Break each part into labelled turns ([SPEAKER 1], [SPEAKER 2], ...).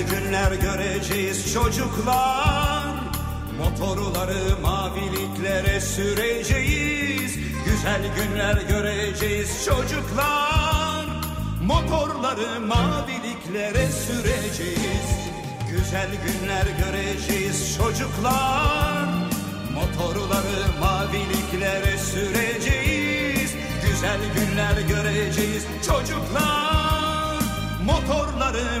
[SPEAKER 1] Güzel günler göreceğiz çocuklar. Motorları maviliklere süreceğiz. Güzel günler göreceğiz çocuklar. Motorları maviliklere süreceğiz. Güzel günler göreceğiz çocuklar. Motorları maviliklere süreceğiz. Güzel günler göreceğiz çocuklar. Motorları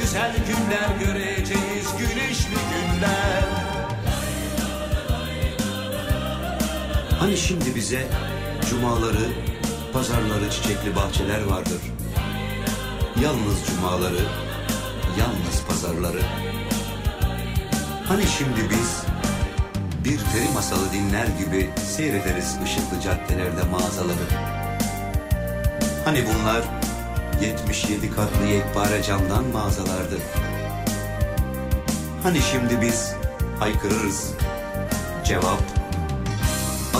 [SPEAKER 1] Güzel günler göreceğiz, güneşli günler
[SPEAKER 2] Hani şimdi bize cumaları, pazarları, çiçekli bahçeler vardır. Yalnız cumaları, yalnız pazarları. Hani şimdi biz bir peri masalı dinler gibi seyrederiz ışıklı caddelerde mağazaları. Hani bunlar 77 katlı yekpare camdan mağazalardı. Hani şimdi biz haykırırız. Cevap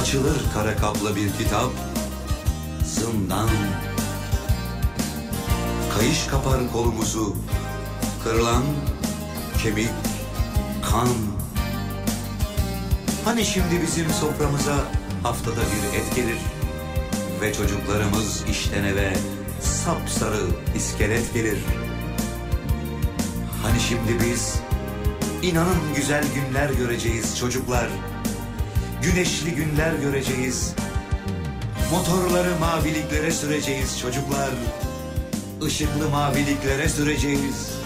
[SPEAKER 2] Açılır kara kaplı bir kitap Zindan Kayış kapar kolumuzu Kırılan kemik Kan Hani şimdi bizim soframıza Haftada bir et gelir Ve çocuklarımız işten eve Sapsarı iskelet gelir Hani şimdi biz inanın güzel günler göreceğiz çocuklar Güneşli günler göreceğiz. Motorları maviliklere süreceğiz çocuklar. Işıklı maviliklere süreceğiz.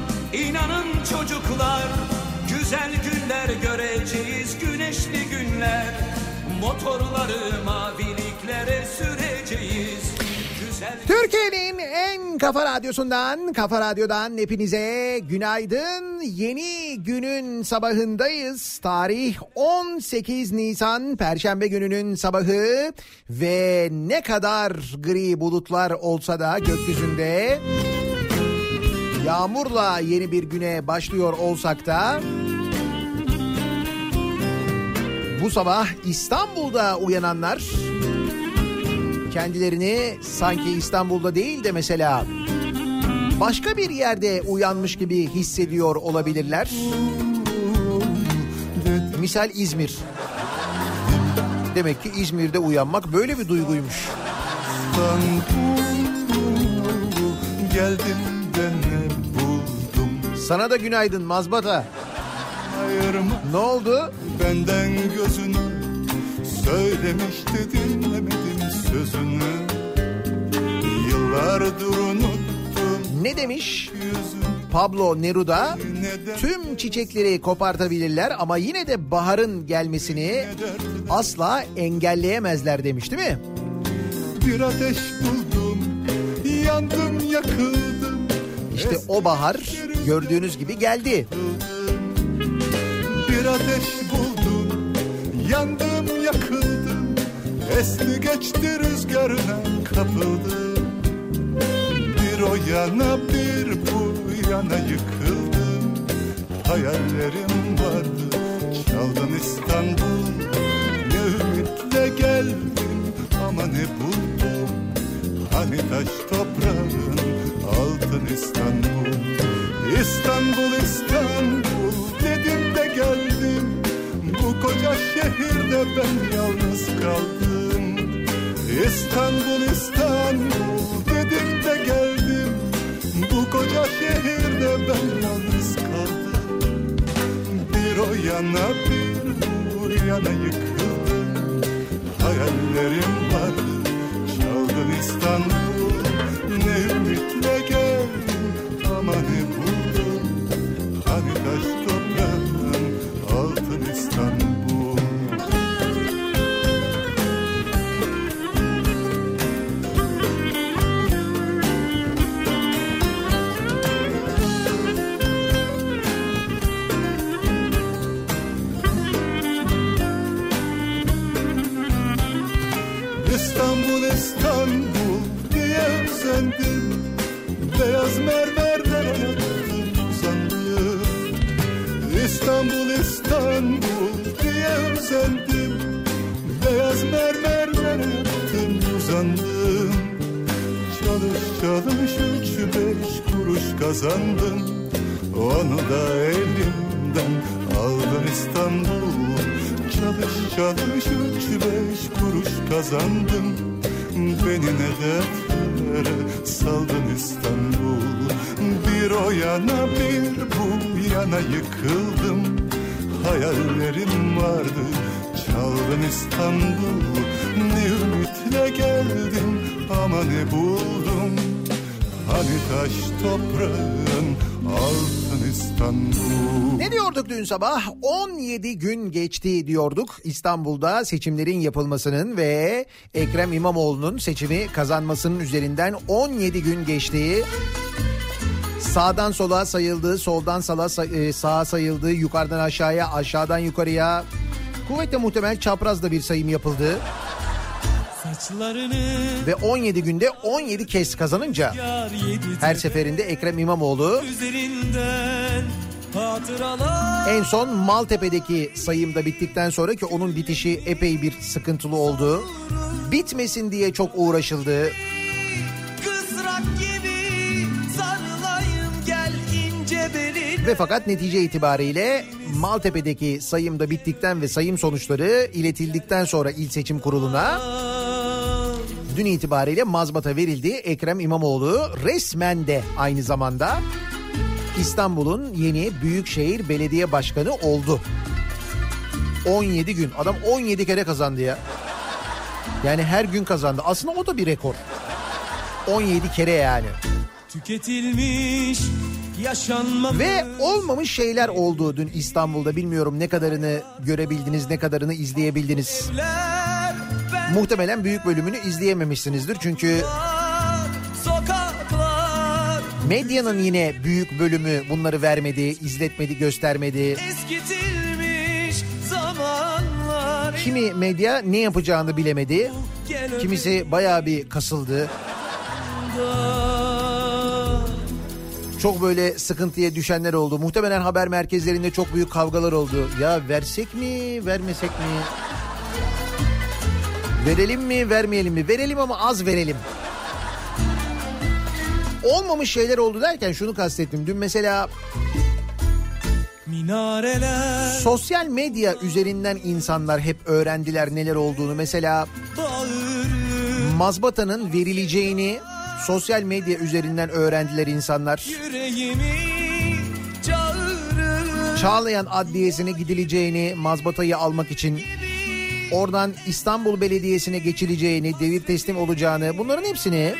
[SPEAKER 1] inanın çocuklar Güzel günler göreceğiz, güneşli günler Motorları maviliklere süreceğiz
[SPEAKER 3] Türkiye'nin en kafa radyosundan, kafa radyodan hepinize günaydın. Yeni günün sabahındayız. Tarih 18 Nisan Perşembe gününün sabahı ve ne kadar gri bulutlar olsa da gökyüzünde yağmurla yeni bir güne başlıyor olsak da bu sabah İstanbul'da uyananlar kendilerini sanki İstanbul'da değil de mesela başka bir yerde uyanmış gibi hissediyor olabilirler. Misal İzmir. Demek ki İzmir'de uyanmak böyle bir duyguymuş.
[SPEAKER 4] Geldim de ne buldum
[SPEAKER 3] Sana da günaydın Mazbata.
[SPEAKER 4] ayırma
[SPEAKER 3] Ne oldu?
[SPEAKER 4] benden gözünü Söylemişti dinlemedim sözünü Yıllardır unuttum
[SPEAKER 3] Ne demiş
[SPEAKER 4] yüzünü
[SPEAKER 3] Pablo Neruda? Tüm çiçekleri kopartabilirler ama yine de baharın gelmesini asla engelleyemezler demiş değil mi?
[SPEAKER 4] bir ateş buldum Yandım yakıldım
[SPEAKER 3] İşte o bahar gördüğünüz gibi geldi.
[SPEAKER 4] Bir ateş buldum Yandım yakıldım. Esti geçti rüzgarına kapıldım. Bir o yana bir bu yana yıkıldım. Hayallerim vardı Çaldın İstanbul. Ne ümitle geldim Ama ne buldum. Hani taş toprağın altın İstanbul İstanbul İstanbul dedim de geldim. Bu koca şehirde ben yalnız kaldım. İstanbul İstanbul dedim de geldim. Bu koca şehirde ben yalnız kaldım. Bir o yana bir bu yana yıkıldım. Hayallerim vardı çaldın İstanbul. Ne ümitle geldim Çalış üç beş kuruş kazandım. Onu da elimden aldın İstanbul Çalış çalış üç beş kuruş kazandım. Beni ne dertlere saldın İstanbul Bir o yana bir bu yana yıkıldım. Hayallerim vardı çaldın İstanbul Ne ümitle geldim ama ne buldum Hani taş toprağın altın İstanbul
[SPEAKER 3] Ne diyorduk dün sabah? 17 gün geçti diyorduk İstanbul'da seçimlerin yapılmasının ve Ekrem İmamoğlu'nun seçimi kazanmasının üzerinden 17 gün geçti. Sağdan sola sayıldı, soldan sola say- sağa sayıldı, yukarıdan aşağıya, aşağıdan yukarıya. Kuvvetle muhtemel çaprazda bir sayım yapıldı ve 17 günde 17 kez kazanınca her seferinde Ekrem İmamoğlu En son Maltepe'deki sayımda bittikten sonra ki onun bitişi epey bir sıkıntılı oldu. Bitmesin diye çok uğraşıldı. Ve fakat netice itibariyle Maltepe'deki sayımda bittikten ve sayım sonuçları iletildikten sonra İl Seçim Kurulu'na dün itibariyle mazbata verildi. Ekrem İmamoğlu resmen de aynı zamanda İstanbul'un yeni Büyükşehir Belediye Başkanı oldu. 17 gün. Adam 17 kere kazandı ya. Yani her gün kazandı. Aslında o da bir rekor. 17 kere yani.
[SPEAKER 5] tüketilmiş yaşanmamış
[SPEAKER 3] Ve olmamış şeyler oldu dün İstanbul'da. Bilmiyorum ne kadarını görebildiniz, ne kadarını izleyebildiniz.
[SPEAKER 5] evler
[SPEAKER 3] Muhtemelen büyük bölümünü izleyememişsinizdir. Çünkü medyanın yine büyük bölümü bunları vermedi, izletmedi, göstermedi. Kimi medya ne yapacağını bilemedi. Kimisi bayağı bir kasıldı. Çok böyle sıkıntıya düşenler oldu. Muhtemelen haber merkezlerinde çok büyük kavgalar oldu. Ya versek mi, vermesek mi? Verelim mi, vermeyelim mi? Verelim ama az verelim. Olmamış şeyler oldu derken şunu kastettim. Dün mesela
[SPEAKER 5] Minareler
[SPEAKER 3] sosyal medya üzerinden insanlar hep öğrendiler neler olduğunu. Mesela
[SPEAKER 5] bağırır
[SPEAKER 3] mazbatanın verileceğini sosyal medya üzerinden öğrendiler insanlar. Çağlayan Adliyesi'ne gidileceğini mazbatayı almak için oradan İstanbul Belediyesi'ne geçileceğini, devir teslim olacağını bunların hepsini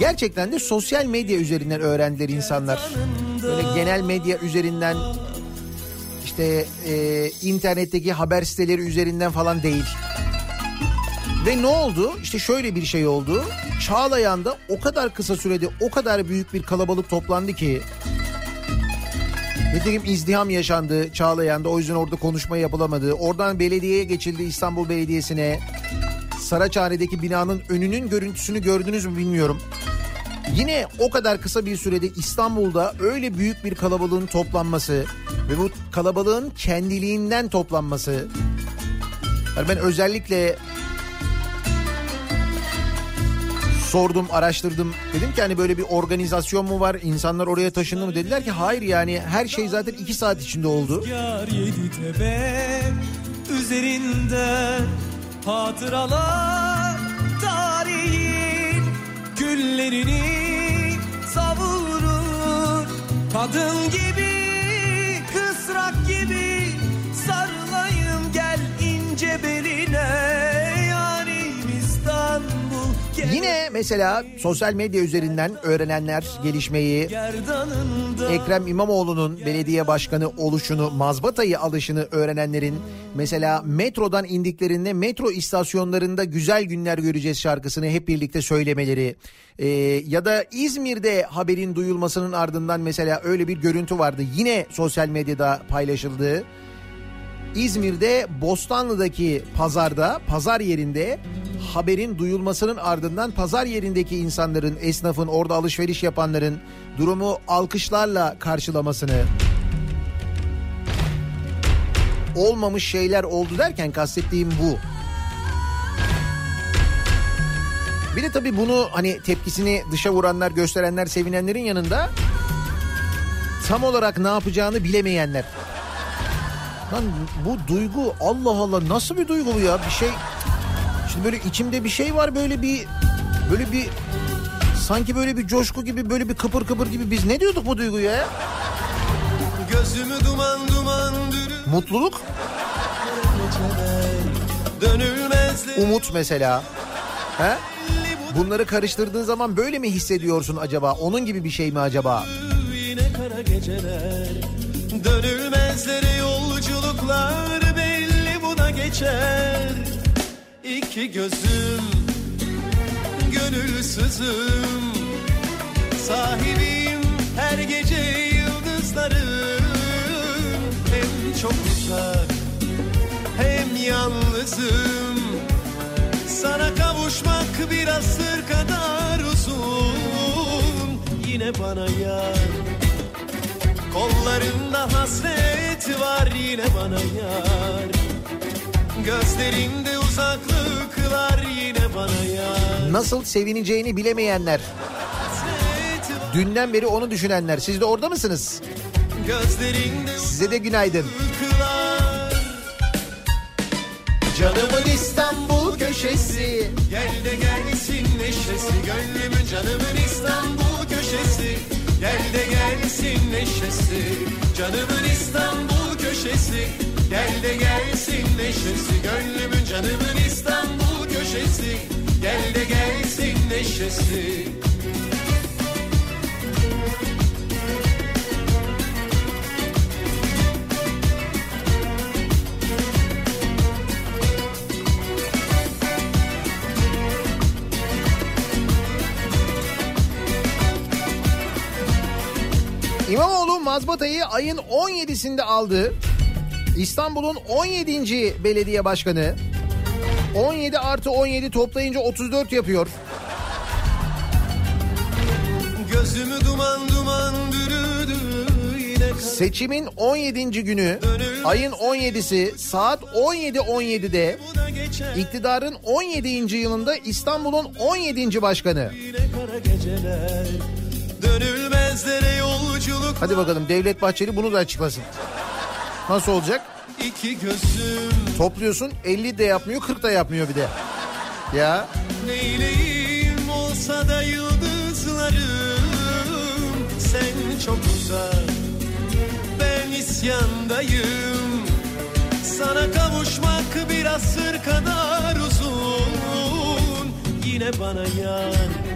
[SPEAKER 3] gerçekten de sosyal medya üzerinden öğrendiler insanlar. Böyle genel medya üzerinden işte e, internetteki haber siteleri üzerinden falan değil. Ve ne oldu? İşte şöyle bir şey oldu. Çağlayan'da o kadar kısa sürede o kadar büyük bir kalabalık toplandı ki Nitekim izdiham yaşandı Çağlayan'da o yüzden orada konuşma yapılamadı. Oradan belediyeye geçildi İstanbul Belediyesi'ne. Saraçhane'deki binanın önünün görüntüsünü gördünüz mü bilmiyorum. Yine o kadar kısa bir sürede İstanbul'da öyle büyük bir kalabalığın toplanması ve bu kalabalığın kendiliğinden toplanması. Yani ben özellikle sordum, araştırdım. Dedim ki hani böyle bir organizasyon mu var? İnsanlar oraya taşındı mı? Dediler ki hayır yani her şey zaten iki saat içinde oldu.
[SPEAKER 5] Tepe üzerinde hatıralar tarihin güllerini savurur kadın gibi kısrak gibi sarılayım gel ince beline
[SPEAKER 3] Yine mesela sosyal medya üzerinden öğrenenler gelişmeyi, Ekrem İmamoğlu'nun belediye başkanı oluşunu, mazbatayı alışını öğrenenlerin mesela metrodan indiklerinde metro istasyonlarında güzel günler göreceğiz şarkısını hep birlikte söylemeleri Ee, ya da İzmir'de haberin duyulmasının ardından mesela öyle bir görüntü vardı yine sosyal medyada paylaşıldı. İzmir'de Bostanlı'daki pazarda, pazar yerinde haberin duyulmasının ardından pazar yerindeki insanların, esnafın, orada alışveriş yapanların durumu alkışlarla karşılamasını olmamış şeyler oldu derken kastettiğim bu. Bir de tabii bunu hani tepkisini dışa vuranlar, gösterenler, sevinenlerin yanında tam olarak ne yapacağını bilemeyenler. Lan bu duygu Allah Allah nasıl bir duygu bu ya bir şey şimdi böyle içimde bir şey var böyle bir böyle bir sanki böyle bir coşku gibi böyle bir kıpır kıpır gibi biz ne diyorduk bu duyguya ya?
[SPEAKER 5] gözümü duman duman dürür
[SPEAKER 3] Mutluluk, umut mesela. He? Bunları karıştırdığın zaman böyle mi hissediyorsun acaba? Onun gibi bir şey mi acaba?
[SPEAKER 5] yine kara geceler Dönülmezlere yolculuklar belli buna geçer. İki gözüm gönülsüzüm Sahibim her gece yıldızların Hem çok uzak hem yalnızım. Sana kavuşmak bir asır kadar uzun. Yine bana yar Kollarında hasret var yine bana yar. Gözlerinde uzaklıklar yine bana yar.
[SPEAKER 3] Nasıl sevineceğini bilemeyenler, dünden beri onu düşünenler. Siz de orada mısınız?
[SPEAKER 5] gözlerinde
[SPEAKER 3] Size de günaydın.
[SPEAKER 5] Canımın İstanbul köşesi. Gel de gelsin neşesi. Gönlümün canımın İstanbul köşesi Gel de gelsin neşesi Canımın İstanbul köşesi. Gel de gelsin neşesi Gönlümün canımın İstanbul köşesi. Gel de gelsin neşesi
[SPEAKER 3] İmamoğlu mazbatayı ayın 17'sinde aldı. İstanbul'un 17. belediye başkanı. 17 artı 17 toplayınca 34 yapıyor.
[SPEAKER 5] Gözümü duman duman bürüdü
[SPEAKER 3] Seçimin 17. günü ayın 17'si saat 17.17'de
[SPEAKER 5] Bu da geçer
[SPEAKER 3] iktidarın 17. yılında İstanbul'un 17. başkanı.
[SPEAKER 5] Dönülmezlere yolculuk
[SPEAKER 3] Hadi bakalım Devlet Bahçeli bunu da açıklasın. Nasıl olacak?
[SPEAKER 5] iki gözüm.
[SPEAKER 3] Topluyorsun 50 de yapmıyor 40 da yapmıyor bir de. Ya.
[SPEAKER 5] Neyleyim olsa da yıldızlarım Sen çok uzak. Ben isyandayım. Sana kavuşmak bir asır kadar uzun. Yine bana yan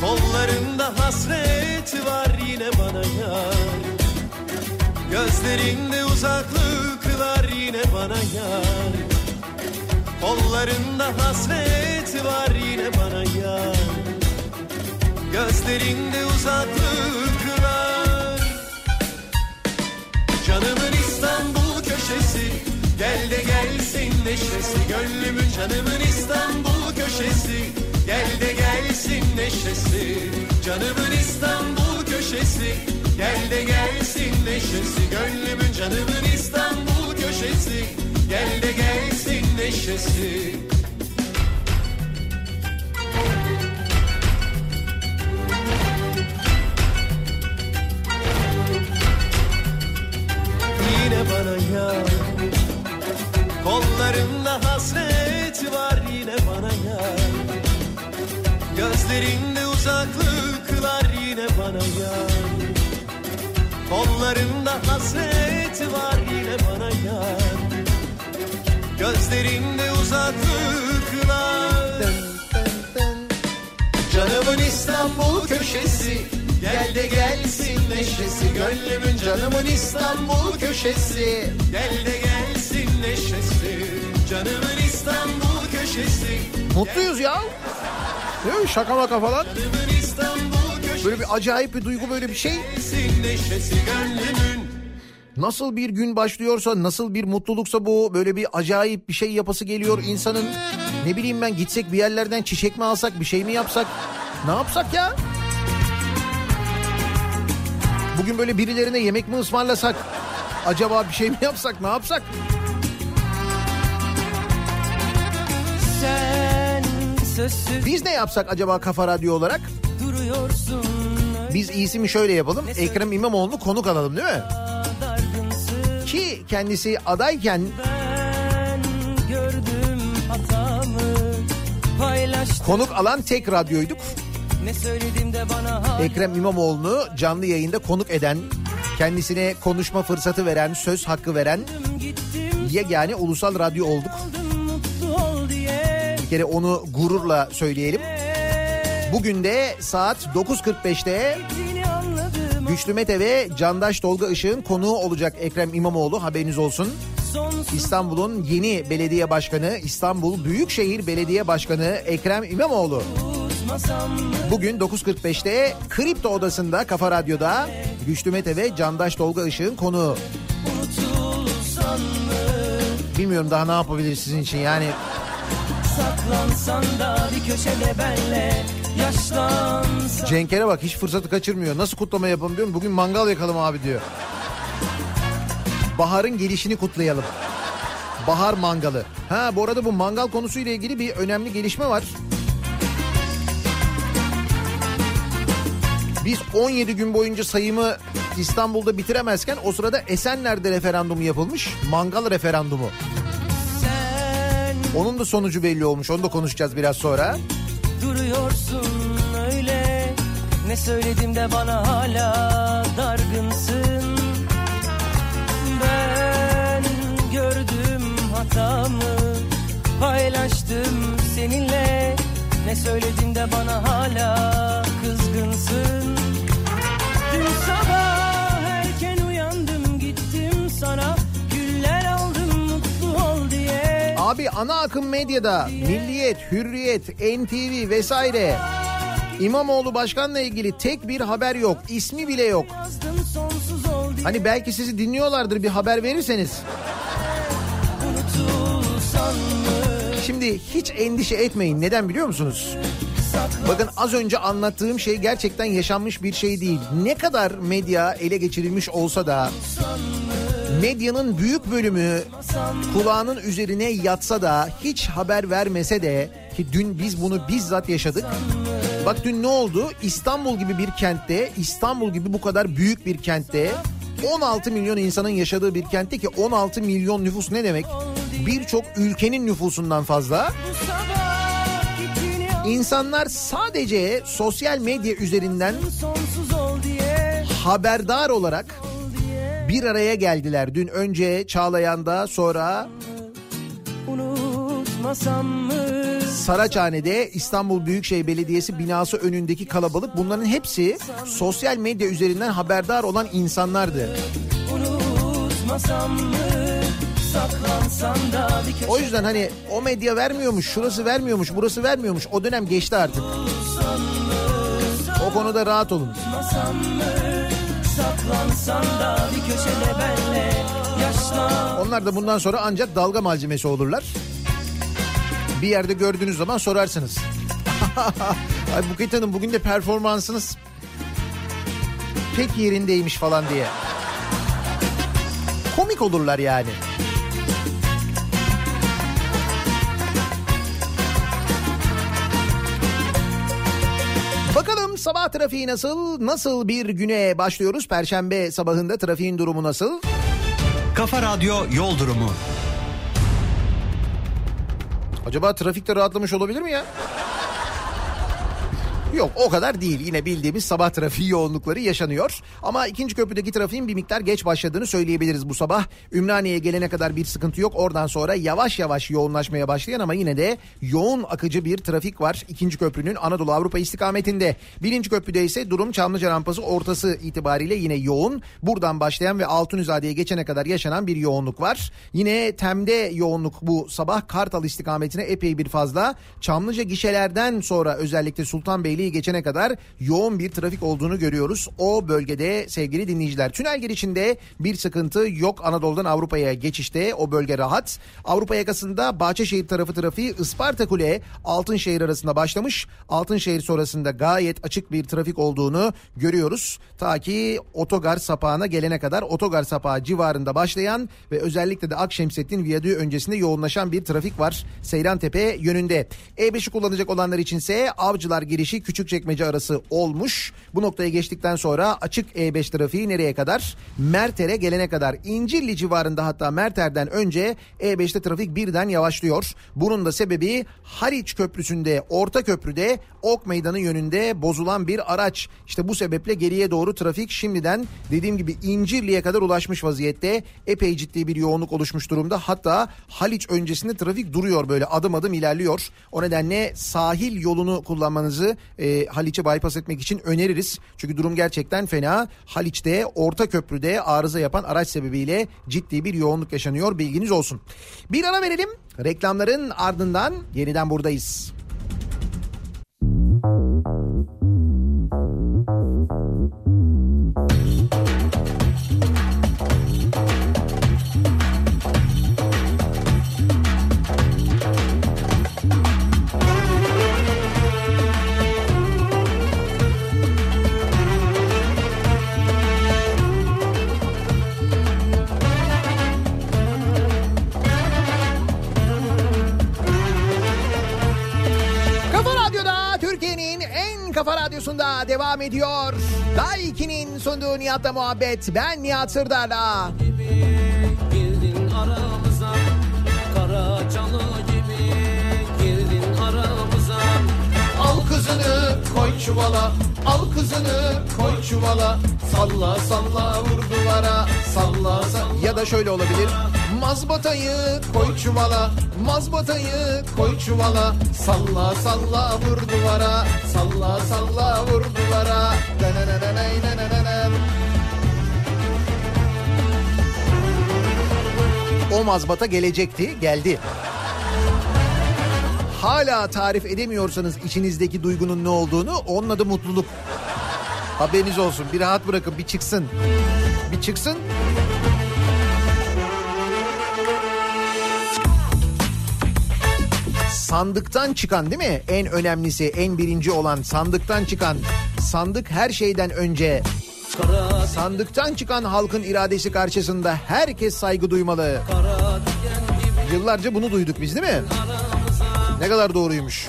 [SPEAKER 5] Kollarında hasret var yine bana yan Gözlerinde uzaklıklar yine bana yar. Kollarında hasret var yine bana yar. Gözlerinde uzaklıklar. Canımın İstanbul köşesi Gel de gelsin neşesi gönlümün canımın İstanbul köşesi. Gel de gelsin neşesi canımın İstanbul köşesi. Gel de gelsin neşesi gönlümün canımın İstanbul köşesi. Gel de gelsin neşesi. Yine bana yar Kollarında hasret var yine bana yar Gözlerinde uzaklıklar yine bana yar Kollarında hasret var yine bana yar Gözlerinde uzaklıklar. Canımın İstanbul köşesi Gel de gelsin neşesi Gönlümün canımın İstanbul köşesi Gel de gelsin neşesi Canımın İstanbul köşesi
[SPEAKER 3] Mutluyuz ya. Değil mi? Şaka maka falan. Böyle bir acayip bir duygu böyle bir şey. Nasıl bir gün başlıyorsa, nasıl bir mutluluksa bu böyle bir acayip bir şey yapası geliyor insanın. Ne bileyim ben gitsek bir yerlerden çiçek mi alsak, bir şey mi yapsak? Ne yapsak ya? Bugün böyle birilerine yemek mi ısmarlasak? Acaba bir şey mi yapsak, ne yapsak? Biz ne yapsak acaba Kafa Radyo olarak?
[SPEAKER 6] duruyorsun
[SPEAKER 3] Biz iyisi mi şöyle yapalım? Ekrem İmamoğlu'nu konuk alalım değil mi? Ki kendisi adayken konuk alan tek radyoyduk.
[SPEAKER 6] Ne söyledim de bana
[SPEAKER 3] Ekrem İmamoğlu'nu canlı yayında konuk eden, kendisine konuşma fırsatı veren, söz hakkı veren yegane ulusal radyo olduk. Bir kere onu gururla söyleyelim. Bugün de saat 9.45'te
[SPEAKER 6] Seni anladım
[SPEAKER 3] Güçlü Mete ve Candaş Tolga Işık'ın konuğu olacak Ekrem İmamoğlu haberiniz olsun. İstanbul'un yeni belediye başkanı, İstanbul Büyükşehir Belediye Başkanı Ekrem İmamoğlu. Bugün 9.45'te Kripto Odası'nda Kafa Radyo'da Güçlü Mete ve Candaş Tolga Işık'ın konuğu. Bilmiyorum daha ne yapabiliriz sizin için yani.
[SPEAKER 6] Saklansan da bir köşede benle Yaşlansan
[SPEAKER 3] Cenk'ere bak hiç fırsatı kaçırmıyor. Nasıl kutlama yapalım diyorum. Bugün mangal yakalım abi diyor. Bahar'ın gelişini kutlayalım. Bahar mangalı. Ha bu arada bu mangal konusuyla ilgili bir önemli gelişme var. Biz 17 gün boyunca sayımı İstanbul'da bitiremezken o sırada Esenler'de referandumu yapılmış. Mangal referandumu. Onun da sonucu belli olmuş. Onu da konuşacağız biraz sonra.
[SPEAKER 6] duruyorsun öyle Ne söyledim de bana hala dargınsın Ben gördüm hatamı Paylaştım seninle Ne söyledim de bana hala kızgınsın sana Güller aldım mutlu ol diye
[SPEAKER 3] Abi ana akım medyada Milliyet, Hürriyet, NTV vesaire İmamoğlu başkanla ilgili tek bir haber yok. ismi bile yok. Hani belki sizi dinliyorlardır bir haber verirseniz. Şimdi hiç endişe etmeyin. Neden biliyor musunuz? Bakın az önce anlattığım şey gerçekten yaşanmış bir şey değil. Ne kadar medya ele geçirilmiş olsa da medyanın büyük bölümü kulağının üzerine yatsa da hiç haber vermese de ki dün biz bunu bizzat yaşadık. Bak dün ne oldu? İstanbul gibi bir kentte, İstanbul gibi bu kadar büyük bir kentte 16 milyon insanın yaşadığı bir kentte ki 16 milyon nüfus ne demek? Birçok ülkenin nüfusundan fazla. İnsanlar sadece sosyal medya üzerinden haberdar olarak bir araya geldiler. Dün önce Çağlayan'da sonra Saraçhane'de İstanbul Büyükşehir Belediyesi binası önündeki kalabalık bunların hepsi sosyal medya üzerinden haberdar olan insanlardı.
[SPEAKER 6] unutmasam mı
[SPEAKER 3] O yüzden hani o medya vermiyormuş, şurası vermiyormuş, burası vermiyormuş. O dönem geçti artık. O konuda rahat olun.
[SPEAKER 6] unutmasam mı saklansan da bir köşede benle yaşlan
[SPEAKER 3] Onlar da bundan sonra ancak dalga malzemesi olurlar. Bir yerde gördüğünüz zaman sorarsınız. Ay Buket Hanım bugün de performansınız pek yerindeymiş falan diye. Komik olurlar yani. Sabah trafiği nasıl? Nasıl bir güne başlıyoruz? Perşembe sabahında trafiğin durumu nasıl?
[SPEAKER 7] Kafa Radyo Yol Durumu.
[SPEAKER 3] Acaba trafikte rahatlamış olabilir mi ya? Yok o kadar değil. Yine bildiğimiz sabah trafiği yoğunlukları yaşanıyor. Ama ikinci köprüdeki trafiğin bir miktar geç başladığını söyleyebiliriz bu sabah. Ümraniye'ye gelene kadar bir sıkıntı yok. Oradan sonra yavaş yavaş yoğunlaşmaya başlayan ama yine de yoğun akıcı bir trafik var. ikinci köprünün Anadolu Avrupa istikametinde. Birinci köprüde ise durum Çamlıca rampası ortası itibariyle yine yoğun. Buradan başlayan ve Altunizade'ye geçene kadar yaşanan bir yoğunluk var. Yine Tem'de yoğunluk bu sabah Kartal istikametine epey bir fazla. Çamlıca gişelerden sonra özellikle Sultanbeyli'yi geçene kadar yoğun bir trafik olduğunu görüyoruz. O bölgede sevgili dinleyiciler. Tünel girişinde bir sıkıntı yok Anadolu'dan Avrupa'ya geçişte o bölge rahat. Avrupa yakasında Bahçeşehir tarafı trafiği Isparta Kule Altınşehir arasında başlamış. Altınşehir sonrasında gayet açık bir trafik olduğunu görüyoruz. Ta ki otogar sapağına gelene kadar otogar sapağı civarında başlayan ve özellikle de Akşemsettin Viyadüğü öncesinde yoğunlaşan bir trafik var. Seyrantepe yönünde. E5'i kullanacak olanlar içinse Avcılar girişi Küçükçekmece arası olmuş. Bu noktaya geçtikten sonra açık E5 trafiği nereye kadar? Merter'e gelene kadar. İncirli civarında hatta Merter'den önce E5'te trafik birden yavaşlıyor. Bunun da sebebi Haliç Köprüsü'nde, Orta Köprü'de Ok Meydanı yönünde bozulan bir araç. İşte bu sebeple geriye doğru trafik şimdiden dediğim gibi İncirli'ye kadar ulaşmış vaziyette. Epey ciddi bir yoğunluk oluşmuş durumda. Hatta Haliç öncesinde trafik duruyor böyle adım adım ilerliyor. O nedenle sahil yolunu kullanmanızı e, Haliç'e bypass etmek için öneririz. Çünkü durum gerçekten fena. Haliç'te Orta Köprü'de arıza yapan araç sebebiyle ciddi bir yoğunluk yaşanıyor. Bilginiz olsun. Bir ara verelim. Reklamların ardından yeniden buradayız. Kafa radyosunda devam ediyor. Day 2'nin sunduğu Nihat'la muhabbet. Ben Nihat Sırdar'la.
[SPEAKER 6] Girdin aramıza Kara çalı gibi. Girdin aramıza.
[SPEAKER 3] Al kızını koy çuvala. Al kızını koy çuvala. Salla salla vur duvara. Salla salla Ya da şöyle olabilir. Mazbatayı koy çuvala Mazbatayı koy çuvala Salla salla vur duvara Salla salla vur duvara Dananananaynanananan. O mazbata gelecekti, geldi. Hala tarif edemiyorsanız içinizdeki duygunun ne olduğunu onun adı mutluluk. Haberiniz olsun. Bir rahat bırakın, bir çıksın. Bir çıksın. Sandıktan çıkan değil mi? En önemlisi, en birinci olan sandıktan çıkan. Sandık her şeyden önce. Sandıktan çıkan halkın iradesi karşısında herkes saygı duymalı. Yıllarca bunu duyduk biz değil mi? Ne kadar doğruymuş.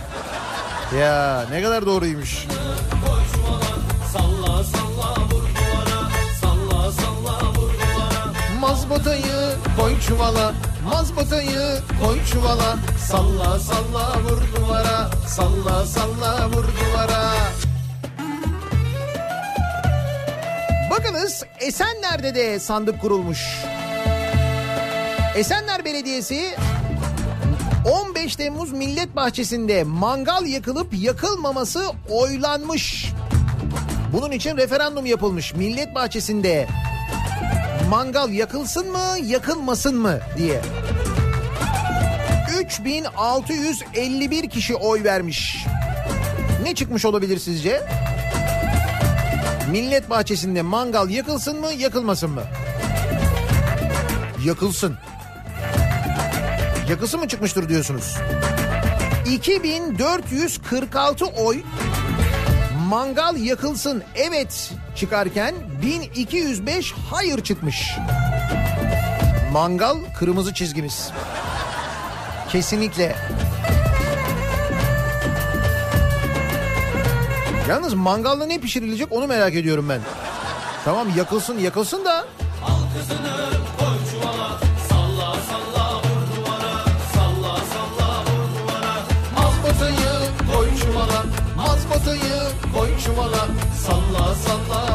[SPEAKER 3] Ya ne kadar doğruymuş. Mazbatayı koy çuvala Mazbatayı koy çuvala Salla salla vur duvara Salla salla vur duvara Bakınız Esenler'de de sandık kurulmuş. Esenler Belediyesi 15 Temmuz Millet Bahçesi'nde mangal yakılıp yakılmaması oylanmış. Bunun için referandum yapılmış Millet Bahçesi'nde mangal yakılsın mı yakılmasın mı diye. 3651 kişi oy vermiş. Ne çıkmış olabilir sizce? Millet bahçesinde mangal yakılsın mı yakılmasın mı? Yakılsın. Yakısı mı çıkmıştır diyorsunuz? 2446 oy mangal yakılsın evet çıkarken 1205 hayır çıkmış. Mangal kırmızı çizgimiz. Kesinlikle. Yalnız mangalda ne pişirilecek onu merak ediyorum ben. Tamam yakılsın yakılsın da.
[SPEAKER 6] Al kızını koy çuvala.
[SPEAKER 3] Mazbatayı koy çuvala, mazbatayı koy çuvala, salla salla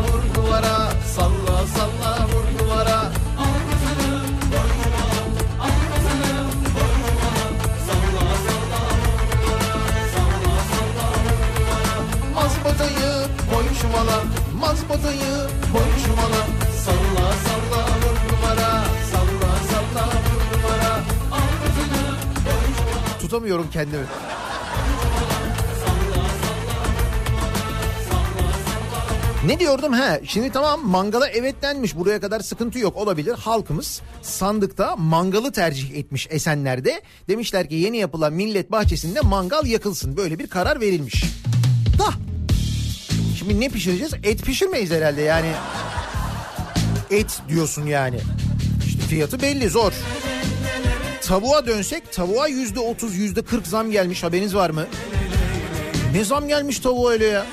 [SPEAKER 3] Koy çuvala Salla salla vur duvara Salla salla vur duvara Tutamıyorum kendimi. Ne diyordum he? Şimdi tamam mangala evet denmiş. Buraya kadar sıkıntı yok olabilir. Halkımız sandıkta mangalı tercih etmiş Esenler'de. Demişler ki yeni yapılan millet bahçesinde mangal yakılsın. Böyle bir karar verilmiş. Da Şimdi ne pişireceğiz? Et pişirmeyiz herhalde yani. Et diyorsun yani. İşte fiyatı belli zor. Tavuğa dönsek tavuğa yüzde otuz yüzde kırk zam gelmiş haberiniz var mı? Ne zam gelmiş tavuğa öyle ya?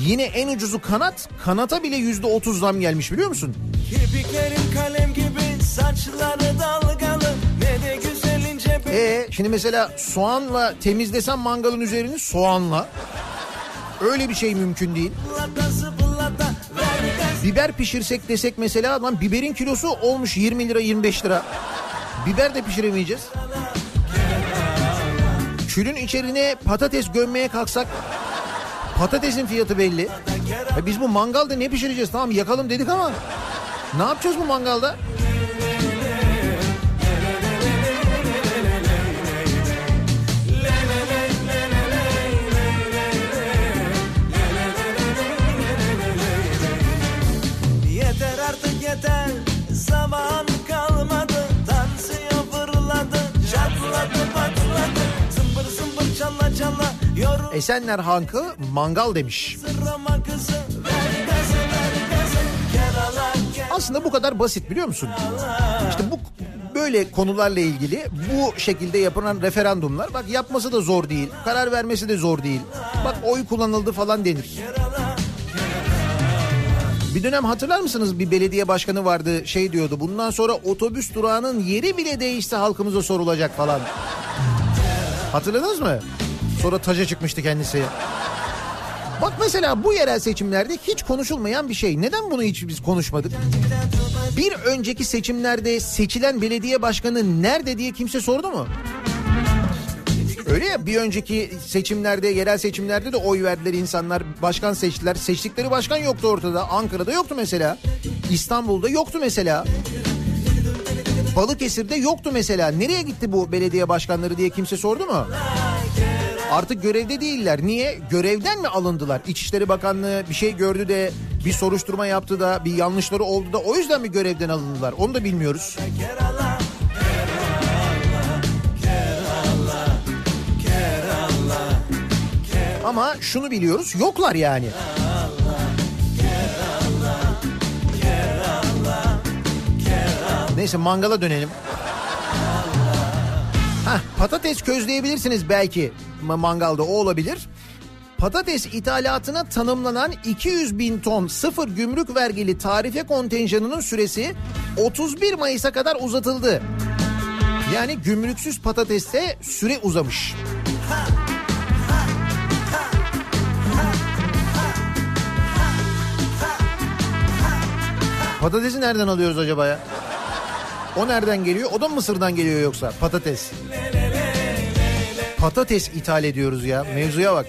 [SPEAKER 3] Yine en ucuzu kanat. Kanata bile yüzde otuz zam gelmiş biliyor musun?
[SPEAKER 5] Kirpiklerin kalem gibi saçları dalgalı
[SPEAKER 3] E şimdi mesela soğanla temizlesen mangalın üzerini soğanla. Öyle bir şey mümkün değil. Biber pişirsek desek mesela lan biberin kilosu olmuş 20 lira 25 lira. Biber de pişiremeyeceğiz. Külün içerine patates gömmeye kalksak patatesin fiyatı belli. Ya biz bu mangalda ne pişireceğiz? Tamam yakalım dedik ama ne yapacağız bu mangalda?
[SPEAKER 5] Yeter Zaman kalmadı Tansiyon fırladı Çatladı patladı Zımbır zımbır çalla çalla Yorul
[SPEAKER 3] Esenler Hankı mangal demiş.
[SPEAKER 5] sırrama kızı Ver gazı ver gazı Kerala kerala
[SPEAKER 3] Aslında bu kadar basit biliyor musun? İşte bu böyle konularla ilgili bu şekilde yapılan referandumlar bak yapması da zor değil. Karar vermesi de zor değil. Bak oy kullanıldı falan denir. Bir dönem hatırlar mısınız bir belediye başkanı vardı şey diyordu. Bundan sonra otobüs durağının yeri bile değişse halkımıza sorulacak falan. Hatırladınız mı? Sonra taca çıkmıştı kendisi. Bak mesela bu yerel seçimlerde hiç konuşulmayan bir şey. Neden bunu hiç biz konuşmadık? Bir önceki seçimlerde seçilen belediye başkanı nerede diye kimse sordu mu? Öyle ya bir önceki seçimlerde yerel seçimlerde de oy verdiler insanlar başkan seçtiler. Seçtikleri başkan yoktu ortada. Ankara'da yoktu mesela. İstanbul'da yoktu mesela. Balıkesir'de yoktu mesela. Nereye gitti bu belediye başkanları diye kimse sordu mu? Artık görevde değiller. Niye? Görevden mi alındılar? İçişleri Bakanlığı bir şey gördü de bir soruşturma yaptı da bir yanlışları oldu da o yüzden mi görevden alındılar? Onu da bilmiyoruz.
[SPEAKER 5] Kerala
[SPEAKER 3] Ama şunu biliyoruz yoklar yani. Neyse mangala dönelim. Hah, patates közleyebilirsiniz belki ma- mangalda o olabilir. Patates ithalatına tanımlanan 200 bin ton sıfır gümrük vergili tarife kontenjanının süresi 31 Mayıs'a kadar uzatıldı. Yani gümrüksüz patateste süre uzamış. Patatesi nereden alıyoruz acaba ya? O nereden geliyor? O da mı Mısır'dan geliyor yoksa patates? Patates ithal ediyoruz ya. Mevzuya bak.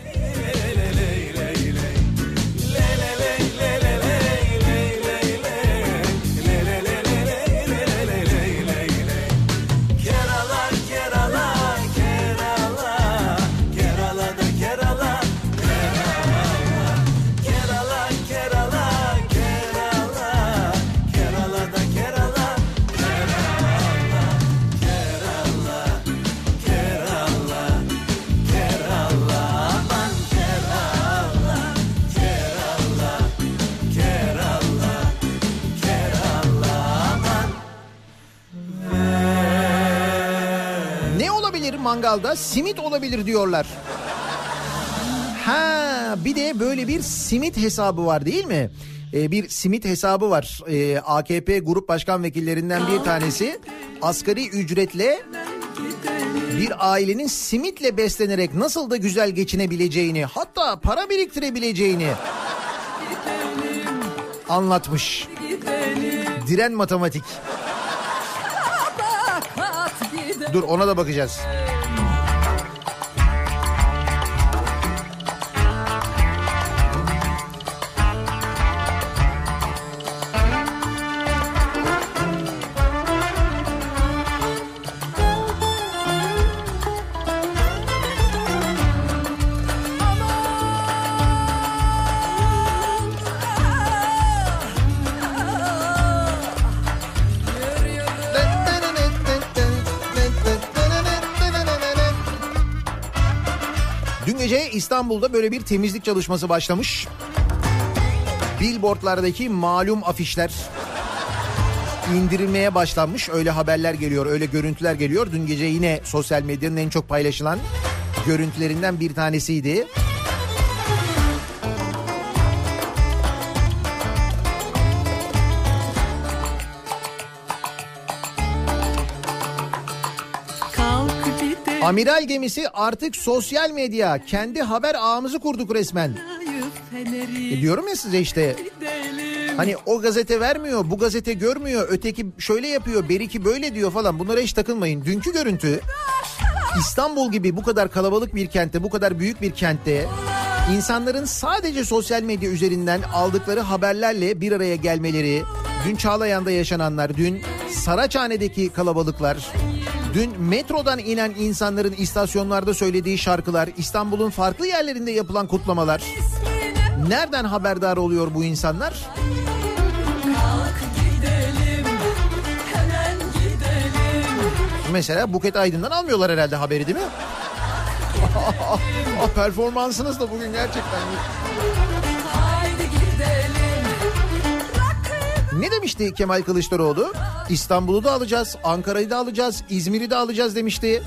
[SPEAKER 3] Mangalda? Simit olabilir diyorlar. Ha bir de böyle bir simit hesabı var değil mi? Ee, bir simit hesabı var. Ee, AKP grup başkan vekillerinden bir tanesi asgari ücretle bir ailenin simitle beslenerek nasıl da güzel geçinebileceğini hatta para biriktirebileceğini anlatmış. Diren matematik. Dur ona da bakacağız. Gece İstanbul'da böyle bir temizlik çalışması başlamış. Billboardlardaki malum afişler indirilmeye başlanmış. Öyle haberler geliyor, öyle görüntüler geliyor. Dün gece yine sosyal medyanın en çok paylaşılan görüntülerinden bir tanesiydi. Amiral gemisi artık sosyal medya. Kendi haber ağımızı kurduk resmen. E diyorum ya size işte. Hani o gazete vermiyor, bu gazete görmüyor, öteki şöyle yapıyor, beriki böyle diyor falan. Bunlara hiç takılmayın. Dünkü görüntü İstanbul gibi bu kadar kalabalık bir kentte, bu kadar büyük bir kentte insanların sadece sosyal medya üzerinden aldıkları haberlerle bir araya gelmeleri, dün Çağlayan'da yaşananlar, dün Saraçhane'deki kalabalıklar, dün metrodan inen insanların istasyonlarda söylediği şarkılar, İstanbul'un farklı yerlerinde yapılan kutlamalar. Nereden haberdar oluyor bu insanlar?
[SPEAKER 7] gidelim.
[SPEAKER 3] Mesela Buket Aydın'dan almıyorlar herhalde haberi değil mi? performansınız da bugün gerçekten. Ne demişti Kemal Kılıçdaroğlu? İstanbul'u da alacağız, Ankara'yı da alacağız, İzmir'i de alacağız demişti.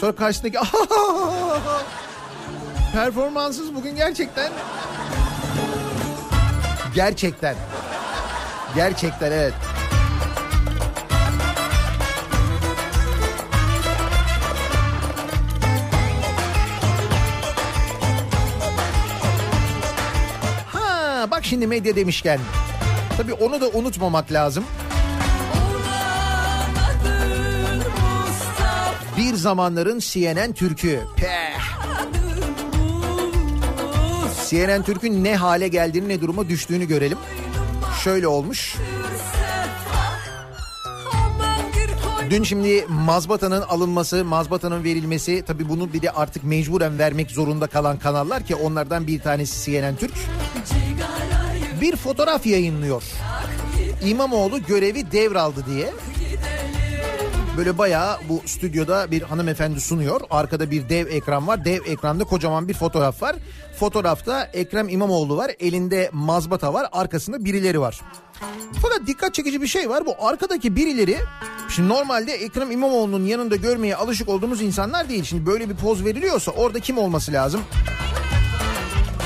[SPEAKER 3] Sonra karşısındaki performansınız bugün gerçekten. Gerçekten. Gerçekten evet. Ha bak şimdi medya demişken. Tabii onu da unutmamak lazım. Bir zamanların CNN Türk'ü. Peh. CNN Türk'ün ne hale geldiğini ne duruma düştüğünü görelim. Şöyle olmuş. Dün şimdi mazbatanın alınması, mazbatanın verilmesi tabii bunu bir de artık mecburen vermek zorunda kalan kanallar ki onlardan bir tanesi CNN Türk. Bir fotoğraf yayınlıyor. İmamoğlu görevi devraldı diye. Böyle bayağı bu stüdyoda bir hanımefendi sunuyor. Arkada bir dev ekran var. Dev ekranda kocaman bir fotoğraf var. Fotoğrafta Ekrem İmamoğlu var. Elinde mazbata var. Arkasında birileri var. Fakat dikkat çekici bir şey var. Bu arkadaki birileri şimdi normalde Ekrem İmamoğlu'nun yanında görmeye alışık olduğumuz insanlar değil. Şimdi böyle bir poz veriliyorsa orada kim olması lazım?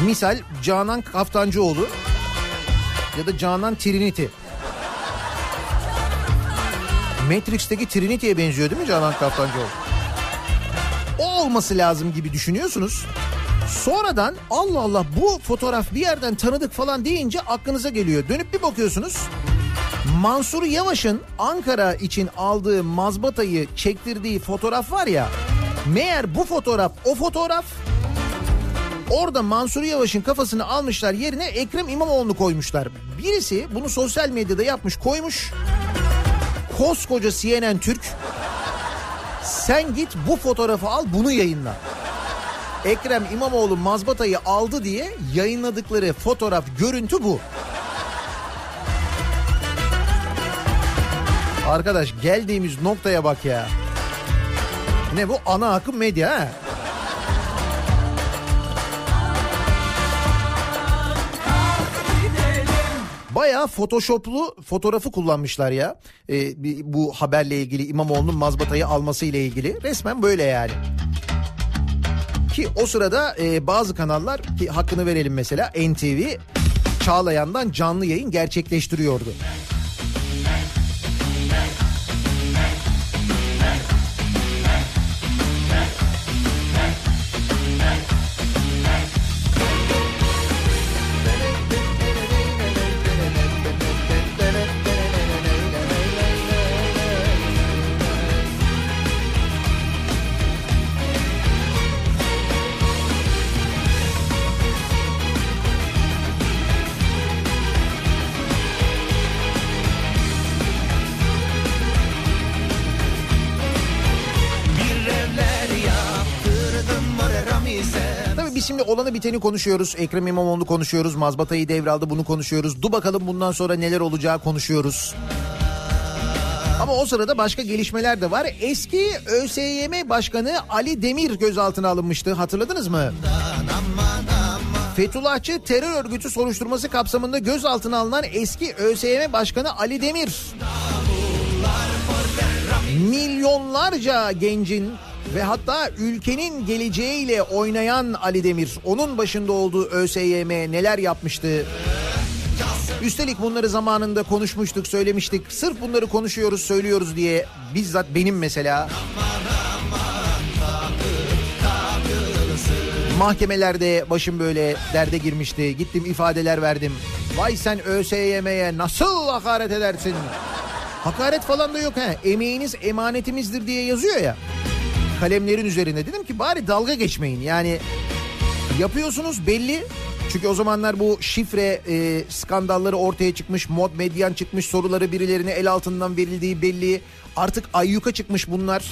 [SPEAKER 3] Misal Canan Kaftancıoğlu ya da Canan Trinity. Matrix'teki Trinity'ye benziyor değil mi Canan Kaftancıoğlu? O olması lazım gibi düşünüyorsunuz. Sonradan Allah Allah bu fotoğraf bir yerden tanıdık falan deyince aklınıza geliyor. Dönüp bir bakıyorsunuz. Mansur Yavaş'ın Ankara için aldığı mazbatayı çektirdiği fotoğraf var ya. Meğer bu fotoğraf o fotoğraf Orada Mansur Yavaş'ın kafasını almışlar yerine Ekrem İmamoğlu'nu koymuşlar. Birisi bunu sosyal medyada yapmış koymuş. Koskoca CNN Türk sen git bu fotoğrafı al bunu yayınla. Ekrem İmamoğlu mazbatayı aldı diye yayınladıkları fotoğraf görüntü bu. Arkadaş geldiğimiz noktaya bak ya. Ne bu ana akım medya ha? Bayağı photoshoplu fotoğrafı kullanmışlar ya. Ee, bu haberle ilgili İmamoğlu'nun mazbatayı alması ile ilgili. Resmen böyle yani. Ki o sırada e, bazı kanallar ki hakkını verelim mesela NTV Çağlayan'dan canlı yayın gerçekleştiriyordu. Olanı biteni konuşuyoruz. Ekrem İmamoğlu konuşuyoruz. Mazbatayı devraldı bunu konuşuyoruz. Dur bakalım bundan sonra neler olacağı konuşuyoruz. Ama o sırada başka gelişmeler de var. Eski ÖSYM Başkanı Ali Demir gözaltına alınmıştı. Hatırladınız mı? Fethullahçı terör örgütü soruşturması kapsamında gözaltına alınan eski ÖSYM Başkanı Ali Demir. Milyonlarca gencin ve hatta ülkenin geleceğiyle oynayan Ali Demir. Onun başında olduğu ÖSYM neler yapmıştı? Üstelik bunları zamanında konuşmuştuk, söylemiştik. Sırf bunları konuşuyoruz, söylüyoruz diye bizzat benim mesela Mahkemelerde başım böyle derde girmişti. Gittim ifadeler verdim. Vay sen ÖSYM'ye nasıl hakaret edersin? Hakaret falan da yok ha. Emeğiniz emanetimizdir diye yazıyor ya. Kalemlerin üzerinde. Dedim ki bari dalga geçmeyin. Yani yapıyorsunuz belli. Çünkü o zamanlar bu şifre e, skandalları ortaya çıkmış, mod medyan çıkmış, soruları birilerine el altından verildiği belli. Artık ayyuka çıkmış bunlar.